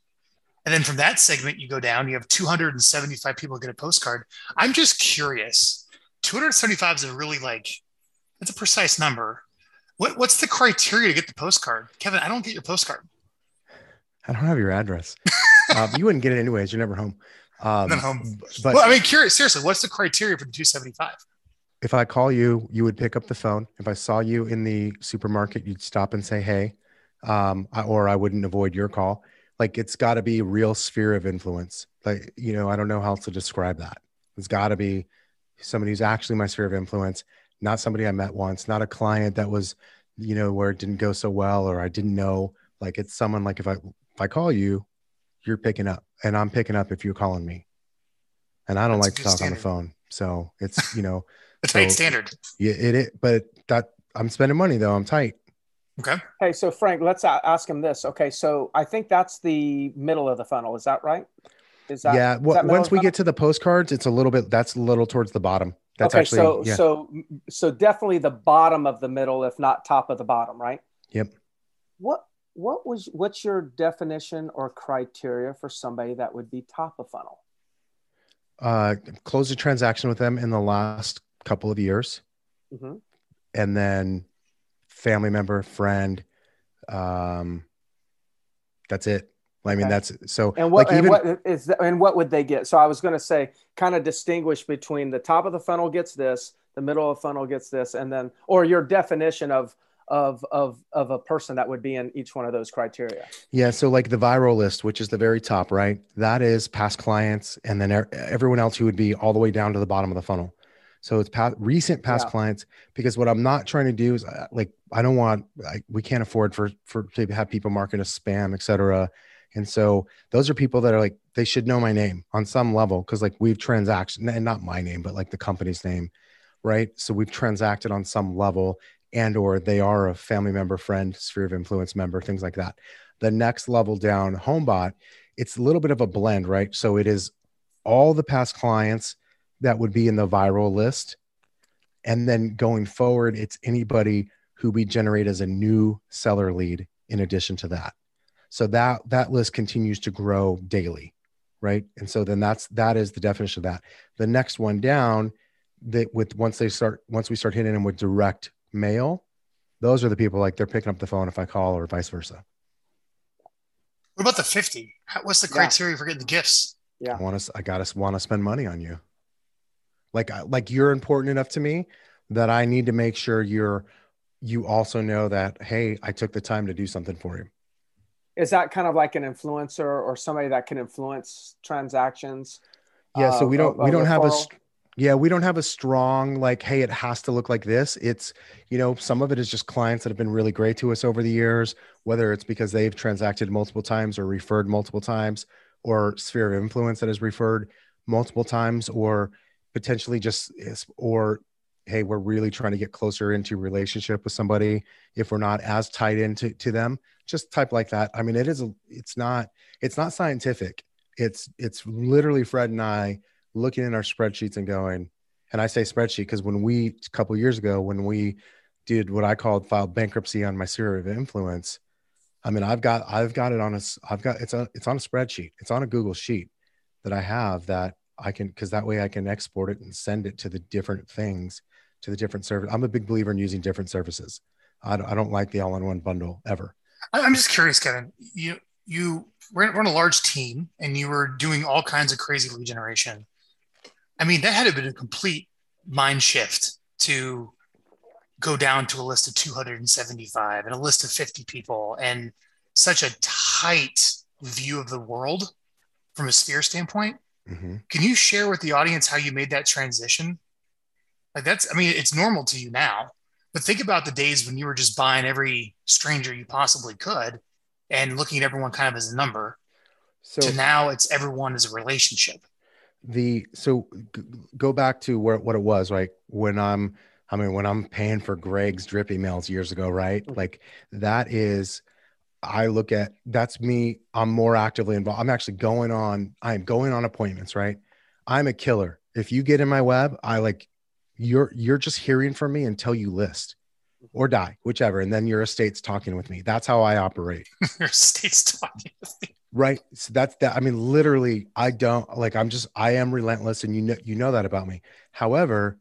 And then from that segment, you go down, you have 275 people get a postcard. I'm just curious. 275 is a really like, it's a precise number. What, what's the criteria to get the postcard? Kevin, I don't get your postcard. I don't have your address. um, you wouldn't get it anyways. You're never home. Um, Not home. But well, I mean, curious, seriously, what's the criteria for the 275? If I call you, you would pick up the phone. If I saw you in the supermarket, you'd stop and say, "Hey," um, I, or I wouldn't avoid your call. Like it's got to be a real sphere of influence. Like you know, I don't know how else to describe that. It's got to be somebody who's actually my sphere of influence, not somebody I met once, not a client that was, you know, where it didn't go so well or I didn't know. Like it's someone like if I if I call you, you're picking up, and I'm picking up if you're calling me. And I don't That's like to talk on the phone, so it's you know. The tight So- standard. Yeah, it, it but that I'm spending money though. I'm tight. Okay. Hey, so Frank, let's a- ask him this. Okay, so I think that's the middle of the funnel. Is that right? Is that yeah. is Well, that once we funnel? get to the postcards, it's a little bit. That's a little towards the bottom. That's okay, actually so yeah. so so definitely the bottom of the middle, if not top of the bottom, right? Yep. What what was what's your definition or criteria for somebody that would be top of funnel? uh, closed a transaction with them in the last couple of years, Mhm. and then family member, friend. Um, that's it. I mean, Okay. that's so. And what, like and even what is that, and what would they get? So I was going to say, kind of distinguish between the top of the funnel gets this, the middle of the funnel gets this, and then, or your definition of of of of a person that would be in each one of those criteria. Yeah. So, like the Vyral list, which is the very top, right? That is past clients, and then er- everyone else who would be all the way down to the bottom of the funnel. So it's past, recent past Yeah. clients because what I'm not trying to do is uh, like I don't want I, we can't afford for for to have people marking us spam, et cetera. And so those are people that are like they should know my name on some level because like we've transaction and not my name, but like the company's name, right? So we've transacted on some level and or they are a family member, friend, sphere of influence member, things like that. The next level down, HomeBot, it's a little bit of a blend, right? So it is all the past clients that would be in the Vyral list. And then going forward, it's anybody who we generate as a new seller lead in addition to that. So that that list continues to grow daily, right? And so then that's that is the definition of that. The next one down, that with once they start once we start hitting them with direct mail, those are the people like they're picking up the phone if I call or vice versa. What about the 50? What's the Yeah. criteria for getting the gifts? Yeah. I want to I gotta want to spend money on you. Like like you're important enough to me that I need to make sure you're you also know that hey, I took the time to do something for you. Is that kind of like an influencer or somebody that can influence transactions? Yeah, so uh, we don't of- we don't have a yeah, we don't have a strong like hey, it has to look like this. It's you know, some of it is just clients that have been really great to us over the years, whether it's because they've transacted multiple times or referred multiple times or sphere of influence that has referred multiple times or potentially just is or hey, we're really trying to get closer into relationship with somebody if we're not as tied into to them. Just type like that. I mean, it is a, it's not it's not scientific. It's it's literally Fred and I looking in our spreadsheets and going, and I say spreadsheet because when we a couple years ago when we did what I called filed bankruptcy on my sphere of influence, I mean I've got I've got it on a I've got it's a it's on a spreadsheet. It's on a Google sheet that I have that I can because that way I can export it and send it to the different things to the different service. I'm a big believer in using different services. I don't, I don't like the all-in-one bundle ever. I'm just curious, Kevin. You you we're in, a large team, and you were doing all kinds of crazy lead generation. I mean, that had to been a complete mind shift to go down to a list of 275 and a list of 50 people, and such a tight view of the world from a sphere standpoint. Mhm. Can you share with the audience how you made that transition? Like that's, I mean, it's normal to you now, but think about the days when you were just buying every stranger you possibly could and looking at everyone kind of as a number So to now it's everyone as a relationship. the so g- go back to where what it was right when i'm i mean when i'm paying for greg's drip emails years ago right like that is i look at that's me i'm more actively involved. I'm actually going on i'm going on appointments right? I'm a killer. If you get in my web i like you're you're just hearing from me until you list or die whichever and then your estate's talking with me. That's how i operate. Your state's talking. right. So that's that i mean literally i don't like i'm just i am relentless and you know you know that about me. However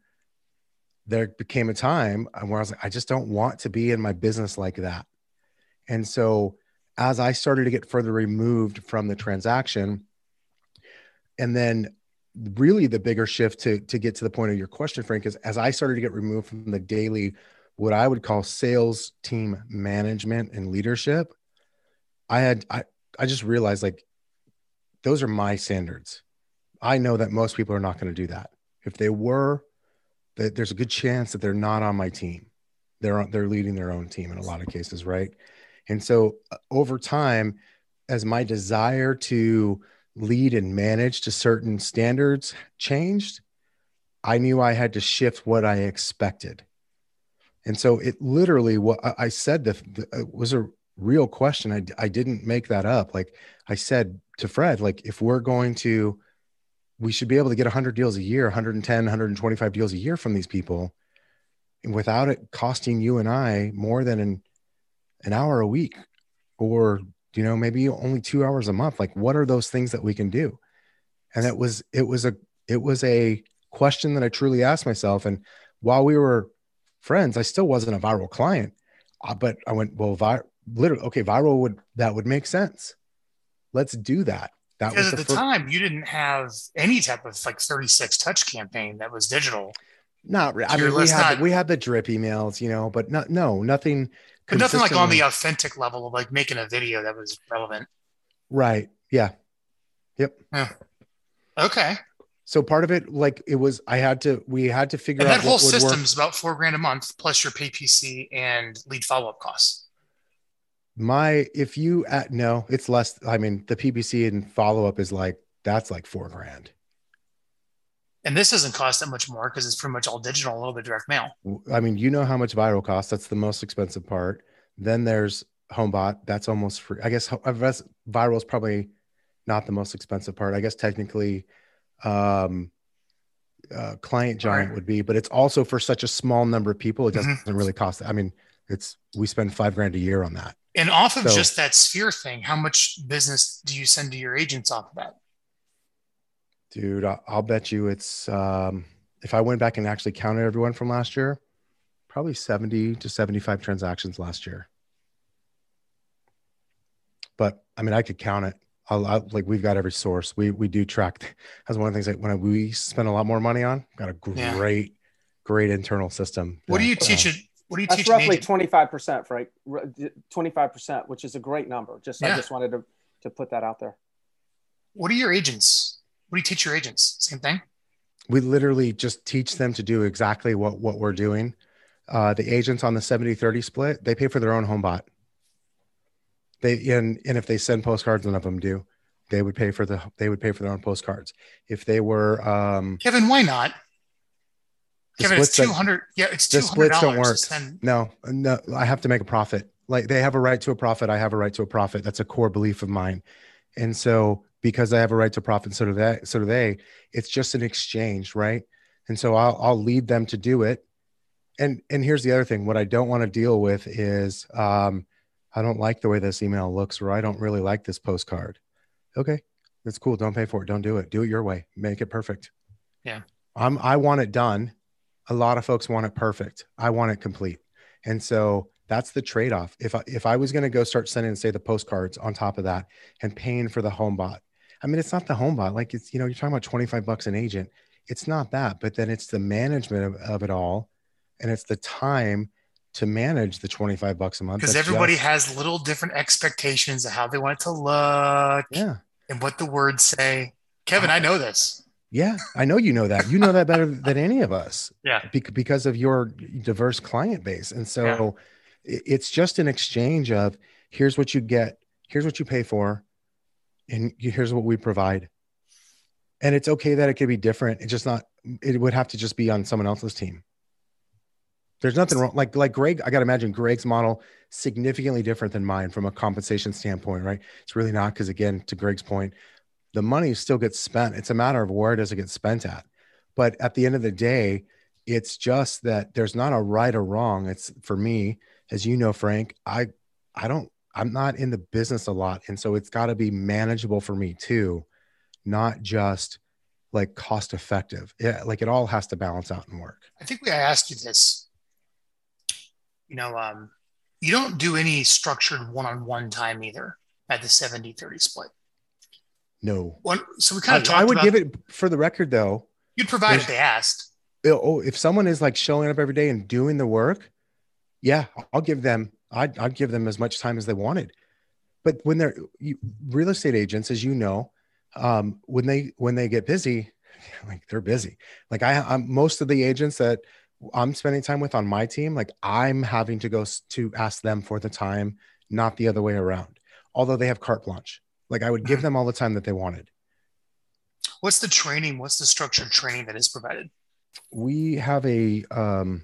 there became a time where i was like i just don't want to be in my business like that and so as i started to get further removed from the transaction and then really the bigger shift to to get to the point of your question frank is as i started to get removed from the daily what i would call sales team management and leadership i had i I just realized like those are my standards. I know that most people are not going to do that. If they were, that there's a good chance that they're not on my team. They're they're leading their own team in a lot of cases, right? And so uh, over time, as my desire to lead and manage to certain standards changed, I knew I had to shift what I expected. And so it literally what I- said the, the was a real question. I, I didn't make that up. Like I said to Fred, like if we're going to, we should be able to get 100 deals a year, 110, 125 deals a year from these people without it costing you and I more than an, an hour a week or, you know, maybe only two hours a month. Like what are those things that we can do? And it was, it was a, It was a question that I truly asked myself. And while we were friends, I still wasn't a Vyral client. Uh, but I went, well, vi- literally, okay, Vyral would that would make sense. Let's do that. That because was at the, fir- time you didn't have any type of like 36 touch campaign that was digital. Not really. I mean, we had not- we had the drip emails, you know, but not no nothing. But nothing like on the authentic level of like making a video that was relevant. right. Yeah. Yep. Yeah. Okay. So part of it, like it was, I had to, we had to figure And out that whole what would work. system is about four grand a month plus your PPC and lead follow up costs. My, if you at no, it's less. I mean, the PPC and follow up is like that's like four grand. And this doesn't cost that much more because it's pretty much all digital, a little bit direct mail. I mean, you know how much Vyral costs. That's the most expensive part. Then there's HomeBot. That's almost free. I guess, I guess Vyral is probably not the most expensive part. I guess technically, um, uh, Client Giant Right. would be, but it's also for such a small number of people. It doesn't Mhm. really cost. I mean, it's we spend five grand a year on that. And off of So- just that sphere thing, how much business do you send to your agents off of that? Dude, I- I'll bet you it's um, if I went back and actually counted everyone from last year, probably 70 to 75 transactions last year. But I mean, I could count it. I'll, i like we've got every source. We we do track. That's one of the things that when we spend a lot more money on, got a Yeah. great, great internal system. What do you that, teach it? What do you That's teach roughly twenty five percent, Frank. Twenty five percent, which is a great number. Just I just wanted to to put that out there. What are your agents? What do you teach your agents? Same thing. we literally just teach them to do exactly what what we're doing. Uh, the agents on the 70 30 split, they pay for their own home bot. They and and if they send postcards, none of them do. They would pay for the they would pay for their own postcards. If they were um Kevin, why not? Kevin, it's two hundred. Yeah, it's the two hundred splits don't dollars. No, no, I have to make a profit. Like they have a right to a profit. I have a right to a profit. That's a core belief of mine. And so because I have a right to profit, so do they, so do they, it's just an exchange, right? And so I'll I'll lead them to do it. And and here's the other thing. What I don't want to deal with is um, I don't like the way this email looks, or I don't really like this postcard. Okay, that's cool. Don't pay for it. Don't do it. Do it your way. Make it perfect. Yeah. I'm I want it done. A lot of folks want it perfect. I want it complete. And so that's the trade-off. If I, if I was going to go start sending, say, the postcards on top of that and paying for the home bot, I mean, it's not the home bot. Like it's, you know, you're talking about 25 bucks an agent. It's not that, but then it's the management of, of it all. And it's the time to manage the 25 bucks a month. Because everybody just- has little different expectations of how they want it to look yeah. and what the words say. Kevin, I know this. Yeah. I know you know that. You know that better than any of us. Yeah. bec- because of your diverse client base. And so i- it's just an exchange of here's what you get, here's what you pay for, and here's what we provide. And it's okay that it could be different. It's just not, it would have to just be on someone else's team. There's nothing wrong. Like, like Greg, I got to imagine Greg's model significantly different than mine from a compensation standpoint, right? It's really not. Cause again, to Greg's point, the money still gets spent. It's a matter of where does it get spent at. But at the end of the day, it's just that there's not a right or wrong. It's for me, as you know, Frank, I I don't I'm not in the business a lot. And so it's got to be manageable for me too, not just like cost effective. Yeah, like it all has to balance out and work. I think we I asked you this. You know, um, you don't do any structured one-on-one time either at the 70-30 split. No. One, so we kind of talked I would about give it for the record though. you'd provide if they asked. oh, if someone is like showing up every day and doing the work, yeah, I'll give them, I'd, I'd give them as much time as they wanted. But when they're you, real estate agents, as you know, um, when they, when they get busy, like they're busy. Like I, I'm most of the agents that I'm spending time with on my team, like I'm having to go to ask them for the time, not the other way around. Although they have carte blanche, like I would give them all the time that they wanted. What's the training? What's the structured training that is provided? we have a um,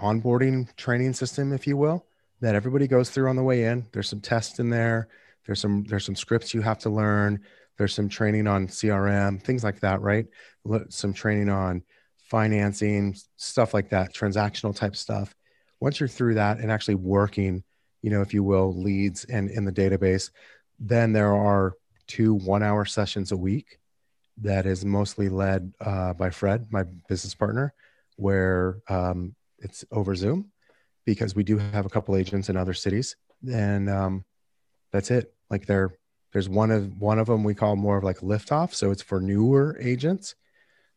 onboarding training system, if you will, that everybody goes through on the way in. There's some tests in there. There's some there's some scripts you have to learn. There's some training on CRM, things like that, right? Some training on financing, stuff like that, transactional type stuff. Once you're through that and actually working, you know, if you will, leads and in the database, then there are two one hour sessions a week that is mostly led uh, by Fred, my business partner, where um, it's over Zoom because we do have a couple agents in other cities, and um, that's it. Like there, there's one of one of them we call more of like liftoff, so it's for newer agents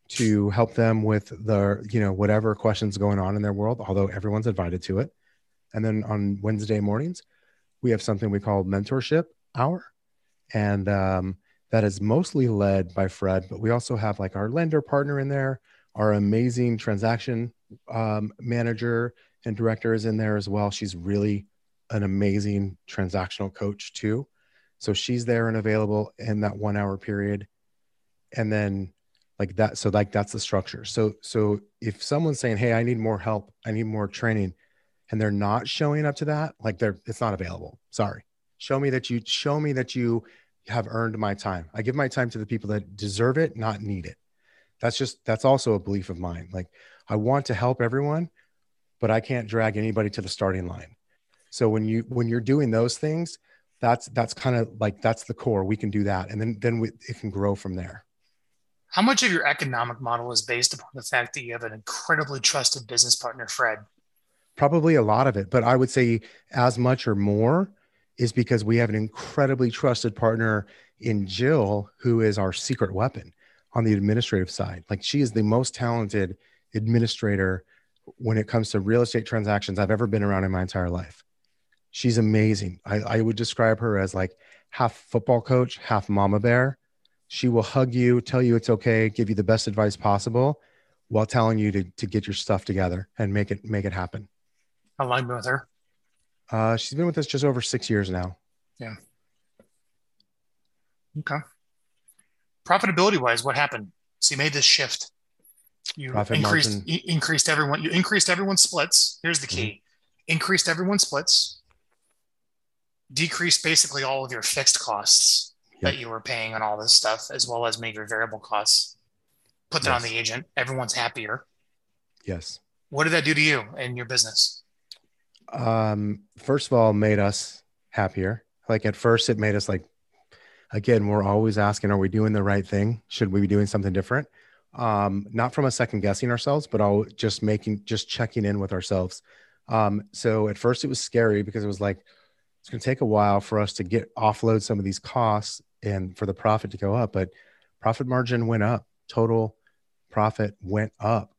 to help them with the you know whatever questions going on in their world. Although everyone's invited to it, and then on Wednesday mornings we have something we call mentorship hour, and um, that is mostly led by Fred, but we also have like our lender partner in there, our amazing transaction um, manager and director is in there as well. She's really an amazing transactional coach too. So she's there and available in that one hour period. And then like that, so like that's the structure. So so if someone's saying, Hey, I need more help, I need more training, and they're not showing up to that, like they're it's not available. Sorry. Show me that you show me that you have earned my time. I give my time to the people that deserve it, not need it. That's just that's also a belief of mine. Like I want to help everyone, but I can't drag anybody to the starting line. So when you when you're doing those things, that's that's kind of like that's the core. We can do that, and then then we, it can grow from there. How much of your economic model is based upon the fact that you have an incredibly trusted business partner, Fred? Probably a lot of it, but I would say as much or more is because we have an incredibly trusted partner in Jill, who is our secret weapon on the administrative side. Like she is the most talented administrator when it comes to real estate transactions I've ever been around in my entire life. She's amazing. I, I would describe her as like half football coach, half mama bear. She will hug you, tell you it's okay, give you the best advice possible while telling you to, to get your stuff together and make it make it happen. How long with her? Uh, she's been with us just over six years now. Yeah. Okay. Profitability wise, what happened? So you made this shift. You Profit increased increased everyone. You increased everyone's splits. Here's the key: mm-hmm. increased everyone's splits. Decreased basically all of your fixed costs yep. that you were paying on all this stuff, as well as your variable costs. Put that yes. on the agent. Everyone's happier. Yes. What did that do to you and your business? um, first of all, made us happier. Like at first, it made us like, again, we're always asking, are we doing the right thing? Should we be doing something different? Um, not from a second guessing ourselves, but all just making, just checking in with ourselves. Um, so at first, it was scary because it was like, it's going to take a while for us to get offload some of these costs and for the profit to go up. But profit margin went up, total profit went up.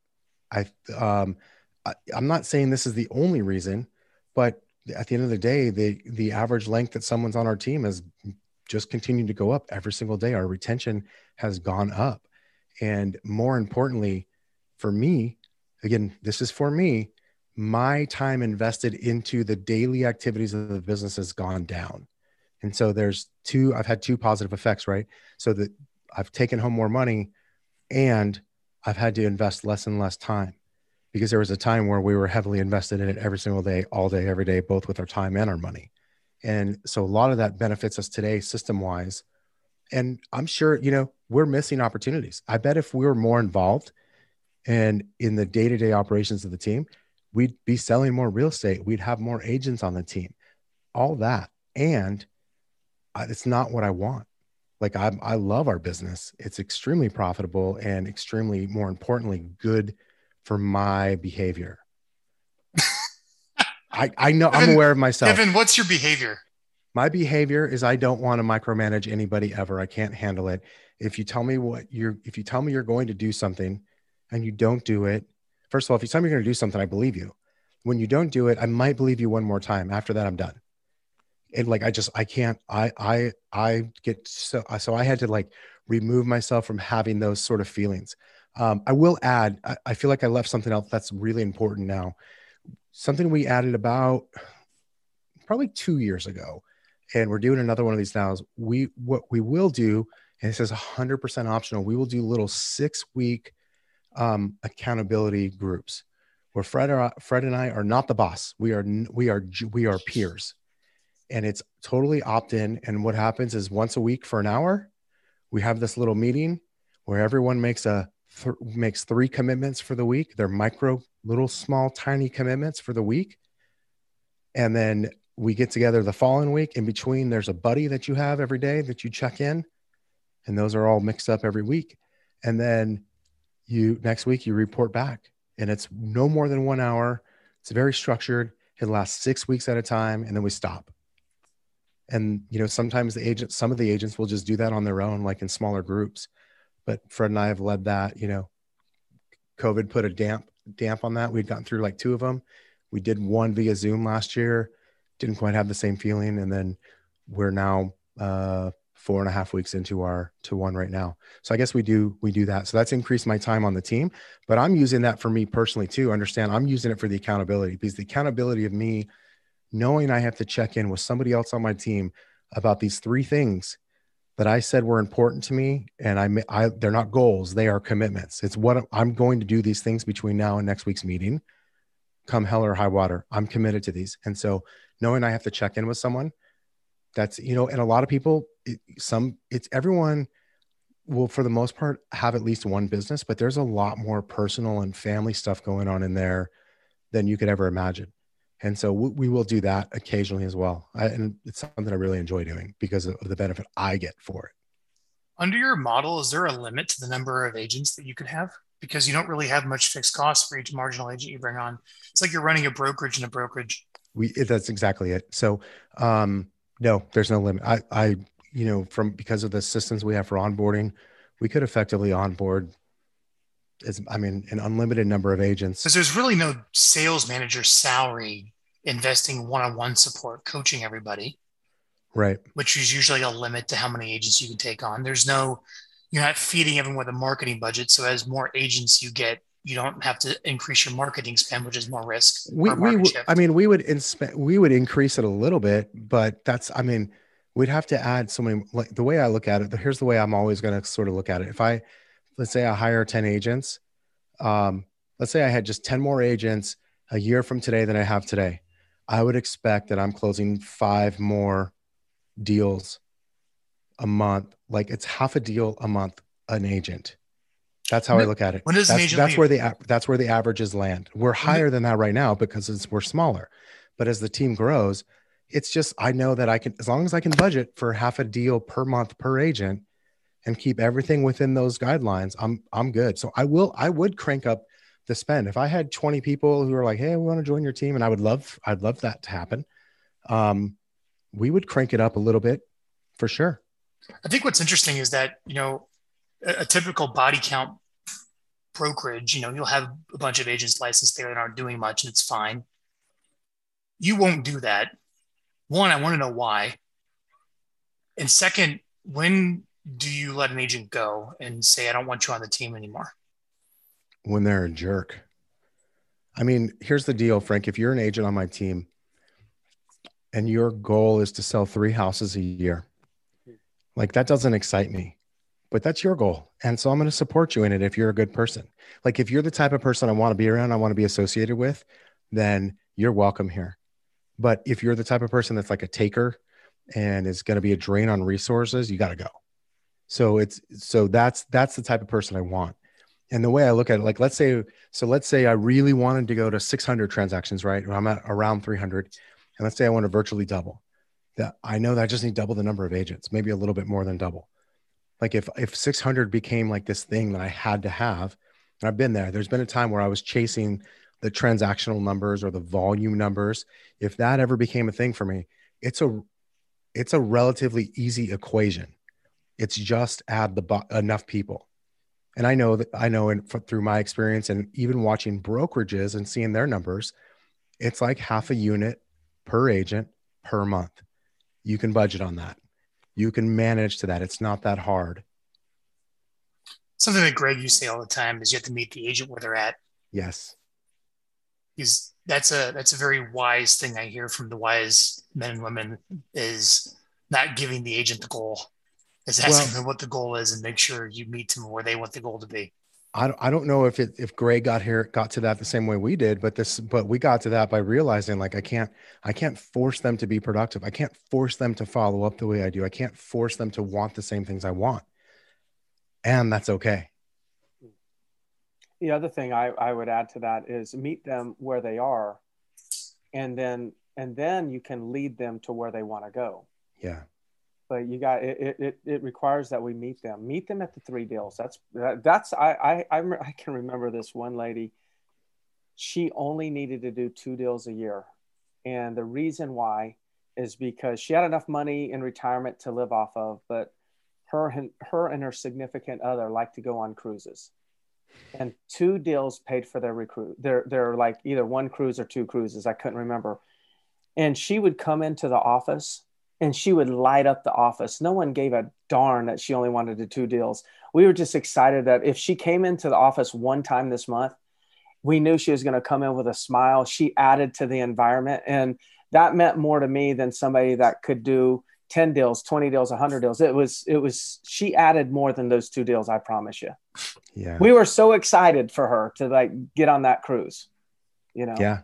I, um, I, I'm not saying this is the only reason, but at the end of the day, the the average length that someone's on our team has just continued to go up every single day. Our retention has gone up. And more importantly, for me, again, this is for me, my time invested into the daily activities of the business has gone down. And so there's two, I've had two positive effects, right? So that I've taken home more money and I've had to invest less and less time because there was a time where we were heavily invested in it every single day, all day, every day, both with our time and our money. And so a lot of that benefits us today, system wise. And I'm sure, you know, we're missing opportunities. I bet if we were more involved and in the day to day operations of the team, we'd be selling more real estate. We'd have more agents on the team, all that. And it's not what I want. Like I, I love our business. It's extremely profitable and extremely, more importantly, good for my behavior. I, I know Evan, I'm aware of myself. Evan, what's your behavior? My behavior is I don't want to micromanage anybody ever. I can't handle it. If you tell me what you're, if you tell me you're going to do something and you don't do it, first of all, if you tell me you're going to do something, I believe you. When you don't do it, I might believe you one more time. After that, I'm done. And like, I just, I can't, I, I, I get so, so I had to like remove myself from having those sort of feelings. Um, I will add, I, I, feel like I left something else that's really important now. Something we added about probably two years ago, and we're doing another one of these now. Is we what we will do, and this is 100% optional. We will do little six week um, accountability groups where Fred, or, Fred and I are not the boss. We are we are we are peers, and it's totally opt in. And what happens is once a week for an hour, we have this little meeting where everyone makes a th- makes three commitments for the week. They're micro, little, small, tiny commitments for the week. And then we get together the following week. In between, there's a buddy that you have every day that you check in. and those are all mixed up every week. And then you next week you report back, and it's no more than one hour. It's very structured. It lasts six weeks at a time, and then we stop. And you know, sometimes the agent, some of the agents will just do that on their own, like in smaller groups. But Fred and I have led that. You know, COVID put a damp damp on that. We'd gotten through like two of them. We did one via Zoom last year, didn't quite have the same feeling, and then we're now uh, four and a half weeks into our to one right now. So I guess we do we do that. So that's increased my time on the team, but I'm using that for me personally too. Understand? I'm using it for the accountability because the accountability of me knowing I have to check in with somebody else on my team about these three things that I said were important to me, and I, I they're not goals; they are commitments. It's what I'm going to do these things between now and next week's meeting. Come hell or high water, I'm committed to these, and so knowing I have to check in with someone, that's you know, and a lot of people, it, some it's everyone will for the most part have at least one business, but there's a lot more personal and family stuff going on in there than you could ever imagine and so we, we will do that occasionally as well. I, and it's something i really enjoy doing because of the benefit i get for it. Under your model is there a limit to the number of agents that you could have? Because you don't really have much fixed costs for each marginal agent you bring on. It's like you're running a brokerage and a brokerage. We that's exactly it. So um no there's no limit. I i you know from because of the systems we have for onboarding we could effectively onboard as I mean, an unlimited number of agents. Because there's really no sales manager salary investing one-on-one support, coaching everybody. Right. Which is usually a limit to how many agents you can take on. There's no, you're not feeding everyone with a marketing budget. So as more agents you get, you don't have to increase your marketing spend, which is more risk. We, we I mean, we would inspe- we would increase it a little bit, but that's, I mean, we'd have to add so many, like the way I look at it, here's the way I'm always going to sort of look at it. If I, let's say I hire 10 agents, um, let's say I had just 10 more agents a year from today than I have today. I would expect that I'm closing five more deals a month. Like it's half a deal a month, an agent. That's how I look at it. When does that's, an agent that's leave? where the that's where the averages land. We're higher than that right now because it's, we're smaller. But as the team grows, it's just I know that I can as long as I can budget for half a deal per month per agent, and keep everything within those guidelines, I'm I'm good. So I will I would crank up the spend. If I had 20 people who are like, "Hey, we want to join your team," and I would love I'd love that to happen, um, we would crank it up a little bit for sure. I think what's interesting is that you know a, a typical body count brokerage, you know, you'll have a bunch of agents licensed there that aren't doing much, and it's fine. You won't do that. One, I want to know why. And second, when do you let an agent go and say, I don't want you on the team anymore? When they're a jerk. I mean, here's the deal, Frank. If you're an agent on my team and your goal is to sell three houses a year, like that doesn't excite me, but that's your goal. And so I'm going to support you in it if you're a good person. Like if you're the type of person I want to be around, I want to be associated with, then you're welcome here. But if you're the type of person that's like a taker and is going to be a drain on resources, you got to go. So it's so that's that's the type of person I want. And the way I look at it, like let's say, so let's say I really wanted to go to 600 transactions, right? I'm at around 300, and let's say I want to virtually double. That I know that I just need double the number of agents, maybe a little bit more than double. Like if if 600 became like this thing that I had to have, and I've been there. There's been a time where I was chasing the transactional numbers or the volume numbers. If that ever became a thing for me, it's a it's a relatively easy equation it's just add the enough people. And I know that I know in, through my experience and even watching brokerages and seeing their numbers, it's like half a unit per agent per month. You can budget on that. You can manage to that. It's not that hard. Something that Greg you say all the time is you have to meet the agent where they're at. Yes. Because that's a that's a very wise thing I hear from the wise men and women is not giving the agent the goal is asking well, them what the goal is and make sure you meet them where they want the goal to be. I don't, I don't know if it if Greg got here got to that the same way we did, but this but we got to that by realizing like I can't I can't force them to be productive. I can't force them to follow up the way I do. I can't force them to want the same things I want. And that's okay. The other thing I, I would add to that is meet them where they are and then and then you can lead them to where they want to go. Yeah but you got it, it, it requires that we meet them. Meet them at the three deals. That's that, that's I, I i can remember this one lady. She only needed to do two deals a year. And the reason why is because she had enough money in retirement to live off of but her and her and her significant other like to go on cruises. And two deals paid for their recruit they're they're like either one cruise or two cruises. I couldn't remember. And she would come into the office and she would light up the office. No one gave a darn that she only wanted the two deals. We were just excited that if she came into the office one time this month, we knew she was going to come in with a smile. She added to the environment. And that meant more to me than somebody that could do 10 deals, 20 deals, 100 deals. It was, it was, she added more than those two deals, I promise you. Yeah. We were so excited for her to like get on that cruise, you know? Yeah.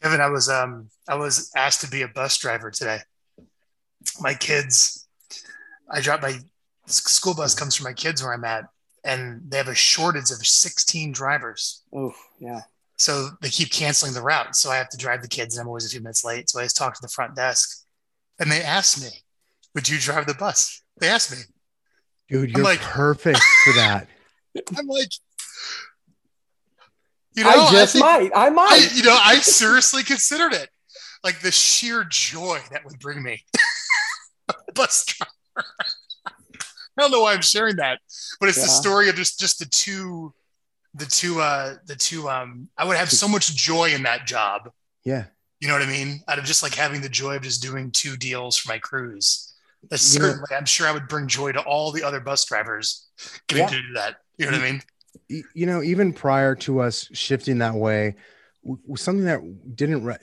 Kevin, I was, um, I was asked to be a bus driver today my kids, I drop my school bus comes from my kids where I'm at, and they have a shortage of 16 drivers. Oh, yeah. So they keep canceling the route. So I have to drive the kids, and I'm always a few minutes late. So I just talk to the front desk, and they asked me, "Would you drive the bus?" They asked me. Dude, you're like, perfect for that. I'm like, you know, I just I think, might. I might. I, you know, I seriously considered it. Like the sheer joy that would bring me. bus driver. I don't know why I'm sharing that, but it's yeah. the story of just just the two, the two, uh, the two. Um, I would have so much joy in that job. Yeah, you know what I mean. Out of just like having the joy of just doing two deals for my cruise. That's certainly, I'm sure I would bring joy to all the other bus drivers getting yeah. to do that. You know what I mean? You know, even prior to us shifting that way, something that didn't.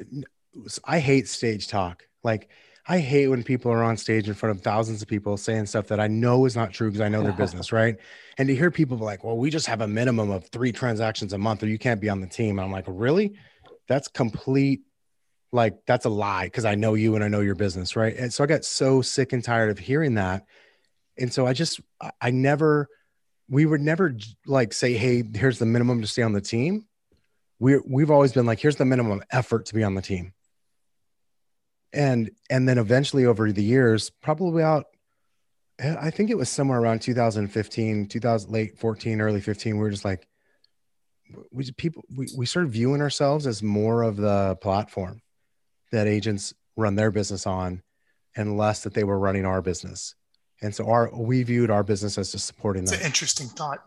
I hate stage talk. Like I hate when people are on stage in front of thousands of people saying stuff that I know is not true because I know their business, right? And to hear people like, well, we just have a minimum of three transactions a month or you can't be on the team. And I'm like, really? That's complete, like, that's a lie because I know you and I know your business, right? And so I got so sick and tired of hearing that. And so I just, I never, we would never like say, hey, here's the minimum to stay on the team. We're, we've always been like, here's the minimum effort to be on the team and and then eventually over the years probably out eh, i think it was somewhere around 2015 2000 late 14 early 15 we were just like we people we, we started viewing ourselves as more of the platform that agents run their business on and less that they were running our business. And so our we viewed our business as just supporting that. It's an interesting thought.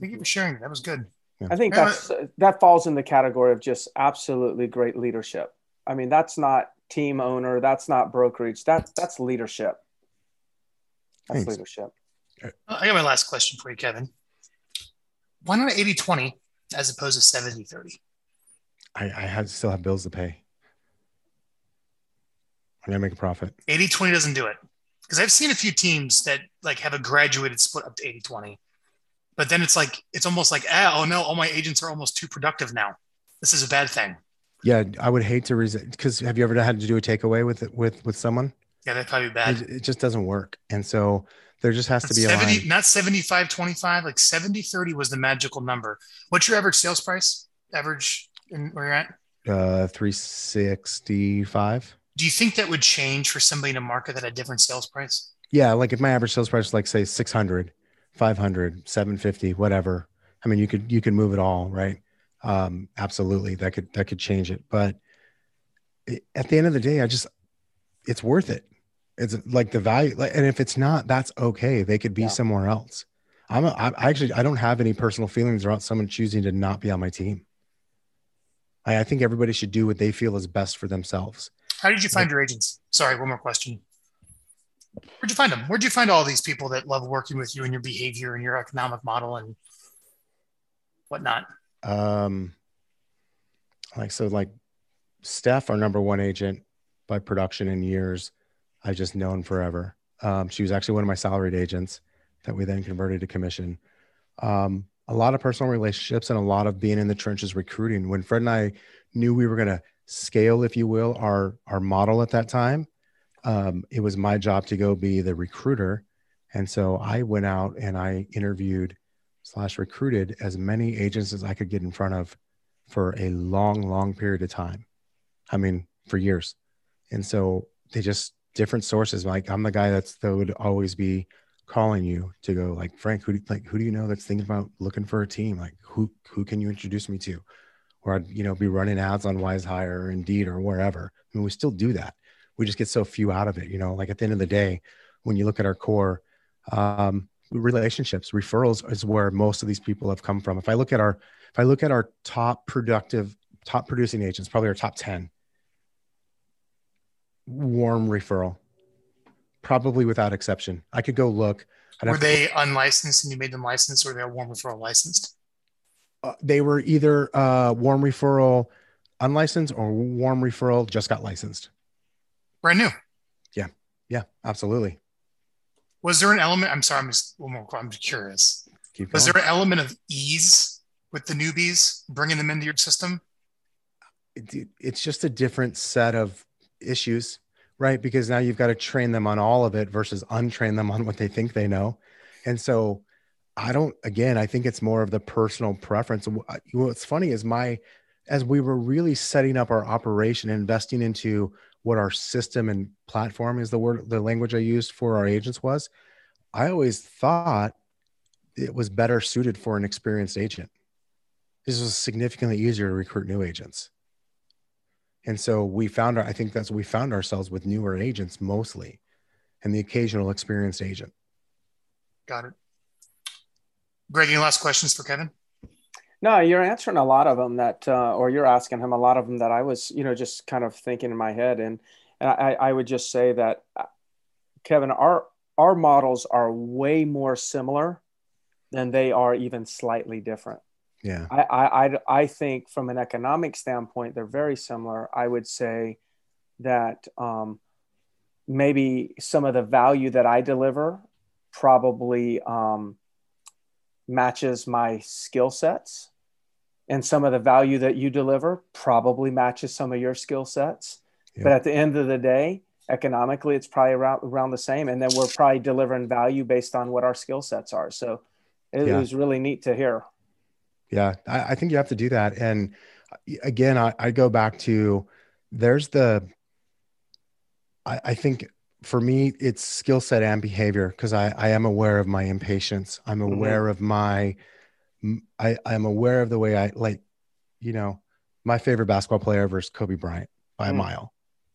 Thank you for sharing. That was good. Yeah. i think that's that falls in the category of just absolutely great leadership I mean, that's not team owner. That's not brokerage. That that's leadership. That's Thanks. leadership. I got my last question for you, Kevin. Why not 80 20 as opposed to 70 30? I, I have still have bills to pay. I gotta make a profit. 80 20 doesn't do it. Because I've seen a few teams that like have a graduated split up to 80 20. But then it's like, it's almost like, ah, oh no, all my agents are almost too productive now. This is a bad thing. Yeah, I would hate to resist because have you ever had to do a takeaway with it with with someone? Yeah, that'd probably be bad. It, it just doesn't work, and so there just has to be 70, a line. not 75 25 like 70 30 was the magical number what's your average sales price average in where you're at uh 365 do you think that would change for somebody in a market that had different sales price yeah like if my average sales price is like say 600 500 750 whatever i mean you could you could move it all right um, absolutely. That could that could change it. But it, at the end of the day i just it's worth it. It's like the value like, and if it's not that's okay. They could be yeah. somewhere else. I'm a, I actually i don't have any personal feelings about someone choosing to not be on my team. I, I think everybody should do what they feel is best for themselves. How did you find like, your agents? Sorry one more question. Where'd you find them? Where'd you find all these people that love working with you and your behavior and your economic model and whatnot um, like so, like Steph, our number one agent by production in years, I've just known forever. Um, she was actually one of my salaried agents that we then converted to commission. Um, a lot of personal relationships and a lot of being in the trenches recruiting. When Fred and I knew we were going to scale, if you will, our our model at that time, um, it was my job to go be the recruiter, and so I went out and I interviewed slash recruited as many agents as I could get in front of for a long, long period of time. I mean, for years. And so they just different sources. Like I'm the guy that's that would always be calling you to go like Frank, who do, like who do you know that's thinking about looking for a team? Like who who can you introduce me to? Or I'd you know be running ads on WizeHire or Indeed or wherever. I mean, we still do that. We just get so few out of it. You know, like at the end of the day, when you look at our core um, relationships, referrals is where most of these people have come from. If I look at our if I look at our top productive, top producing agents, probably our top ten, warm referral probably without exception. I could go look. I'd were they to, unlicensed and you made them licensed, or they warm referral licensed? Uh, they were either uh, warm referral unlicensed or warm referral just got licensed. Brand new. Yeah. Yeah. Absolutely. Was there an element? I'm sorry. I'm just one more. I'm curious. Was there an element of ease with the newbies, bringing them into your system? It, it's just a different set of issues right? Because now you've got to train them on all of it versus untrain them on what they think they know. And so I don't, again, I think it's more of the personal preference. What's funny is my, as we were really setting up our operation, investing into what our system and platform is the word, the language I used for our agents was, I always thought it was better suited for an experienced agent. This was significantly easier to recruit new agents. And so we found, I think that's we found ourselves with newer agents mostly and the occasional experienced agent. Got it. Greg, any last questions for Kevin? No, you're answering a lot of them that, uh, or you're asking him a lot of them that I was, you know, just kind of thinking in my head. And, and I, I would just say that, uh, Kevin, our, our models are way more similar than they are even slightly different. Yeah. I, I, I think from an economic standpoint, they're very similar. I would say that um, maybe some of the value that I deliver probably um, matches my skill sets. And some of the value that you deliver probably matches some of your skill sets. Yeah. But at the end of the day, economically, it's probably around, around the same. And then we're probably delivering value based on what our skill sets are. So it, yeah. it was really neat to hear. Yeah, I, I, think you have to do that. And uh, again, I, I go back to there's the, I, I think for me, it's skill set and behavior because I, I am aware of my impatience. I'm mm-hmm. aware mm-hmm. of my, I, I'm aware of the way I like, you know, my favorite basketball player versus Kobe Bryant by mm. a mile.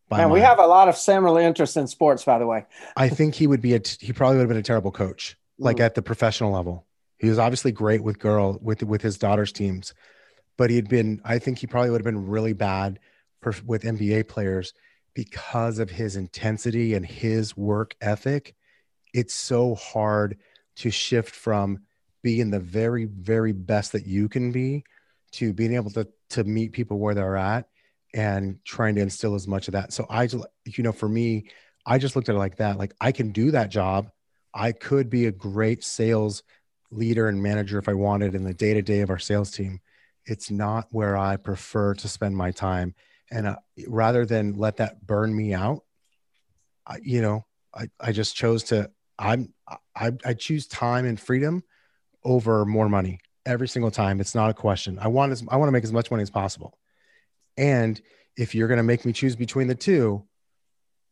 By Man, we have a lot of similar interests in sports, by the way. I think he would be a, he probably would have been a terrible coach, like mm. at the professional level. He was obviously great with girl with with his daughter's teams, but he'd been. I think he probably would have been really bad for, with NBA players because of his intensity and his work ethic. It's so hard to shift from being the very very best that you can be to being able to to meet people where they're at and trying to instill as much of that. So I, you know, for me, I just looked at it like that. Like I can do that job. I could be a great sales leader and manager if I wanted in the day to day of our sales team. It's not where I prefer to spend my time. And uh, rather than let that burn me out, I, you know, I, I just chose to, I'm, I, I choose time and freedom over more money every single time. It's not a question. I want as, I want to make as much money as possible. And if you're going to make me choose between the two,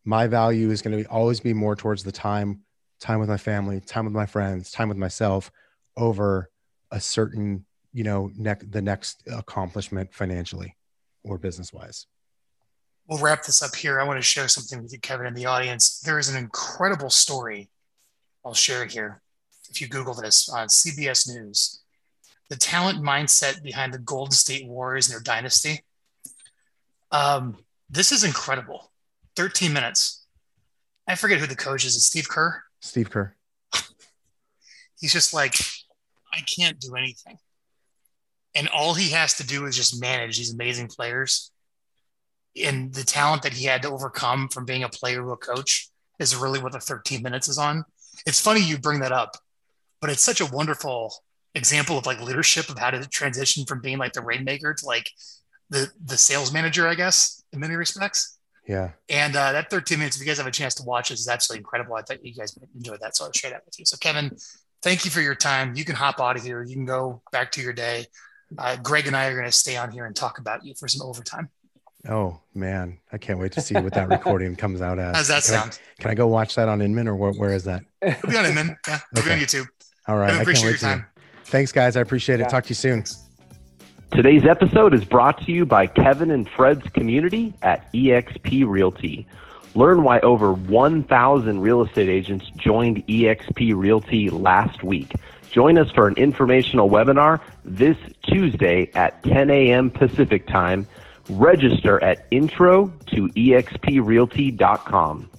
my value is going to be, always be more towards the time, time with my family, time with my friends, time with myself over a certain you know ne- the next accomplishment financially or business wise we'll wrap this up here i want to share something with you kevin in the audience there is an incredible story i'll share here if you google this on cbs news the talent mindset behind the golden state warriors and their dynasty um, this is incredible 13 minutes i forget who the coach is it's steve kerr steve kerr he's just like I can't do anything. And all he has to do is just manage these amazing players. And the talent that he had to overcome from being a player to a coach is really what the 13 minutes is on. It's funny you bring that up, but it's such a wonderful example of like leadership of how to transition from being like the rainmaker to like the the sales manager, I guess, in many respects. Yeah. And uh, that 13 minutes, if you guys have a chance to watch it, is absolutely incredible. I thought you guys enjoyed that. So I'll share that with you. So Kevin, thank you for your time. You can hop out of here. You can go back to your day. Uh, Greg and I are going to stay on here and talk about you for some overtime. Oh man, I can't wait to see what that recording comes out as. How's that can sound? I, can I go watch that on Inman or where, where is that? It'll be on Inman. Yeah, it'll Okay. be on YouTube. All right, I I, can't appreciate wait your to. time. Thanks, guys. I appreciate it. Yeah. Talk to you soon. Today's episode is brought to you by Kevin and Fred's community at eXp Realty. Learn why over 1,000 real estate agents joined eXp Realty last week. Join us for an informational webinar this Tuesday at 10 a.m. Pacific Time. Register at intro to exprealty.com.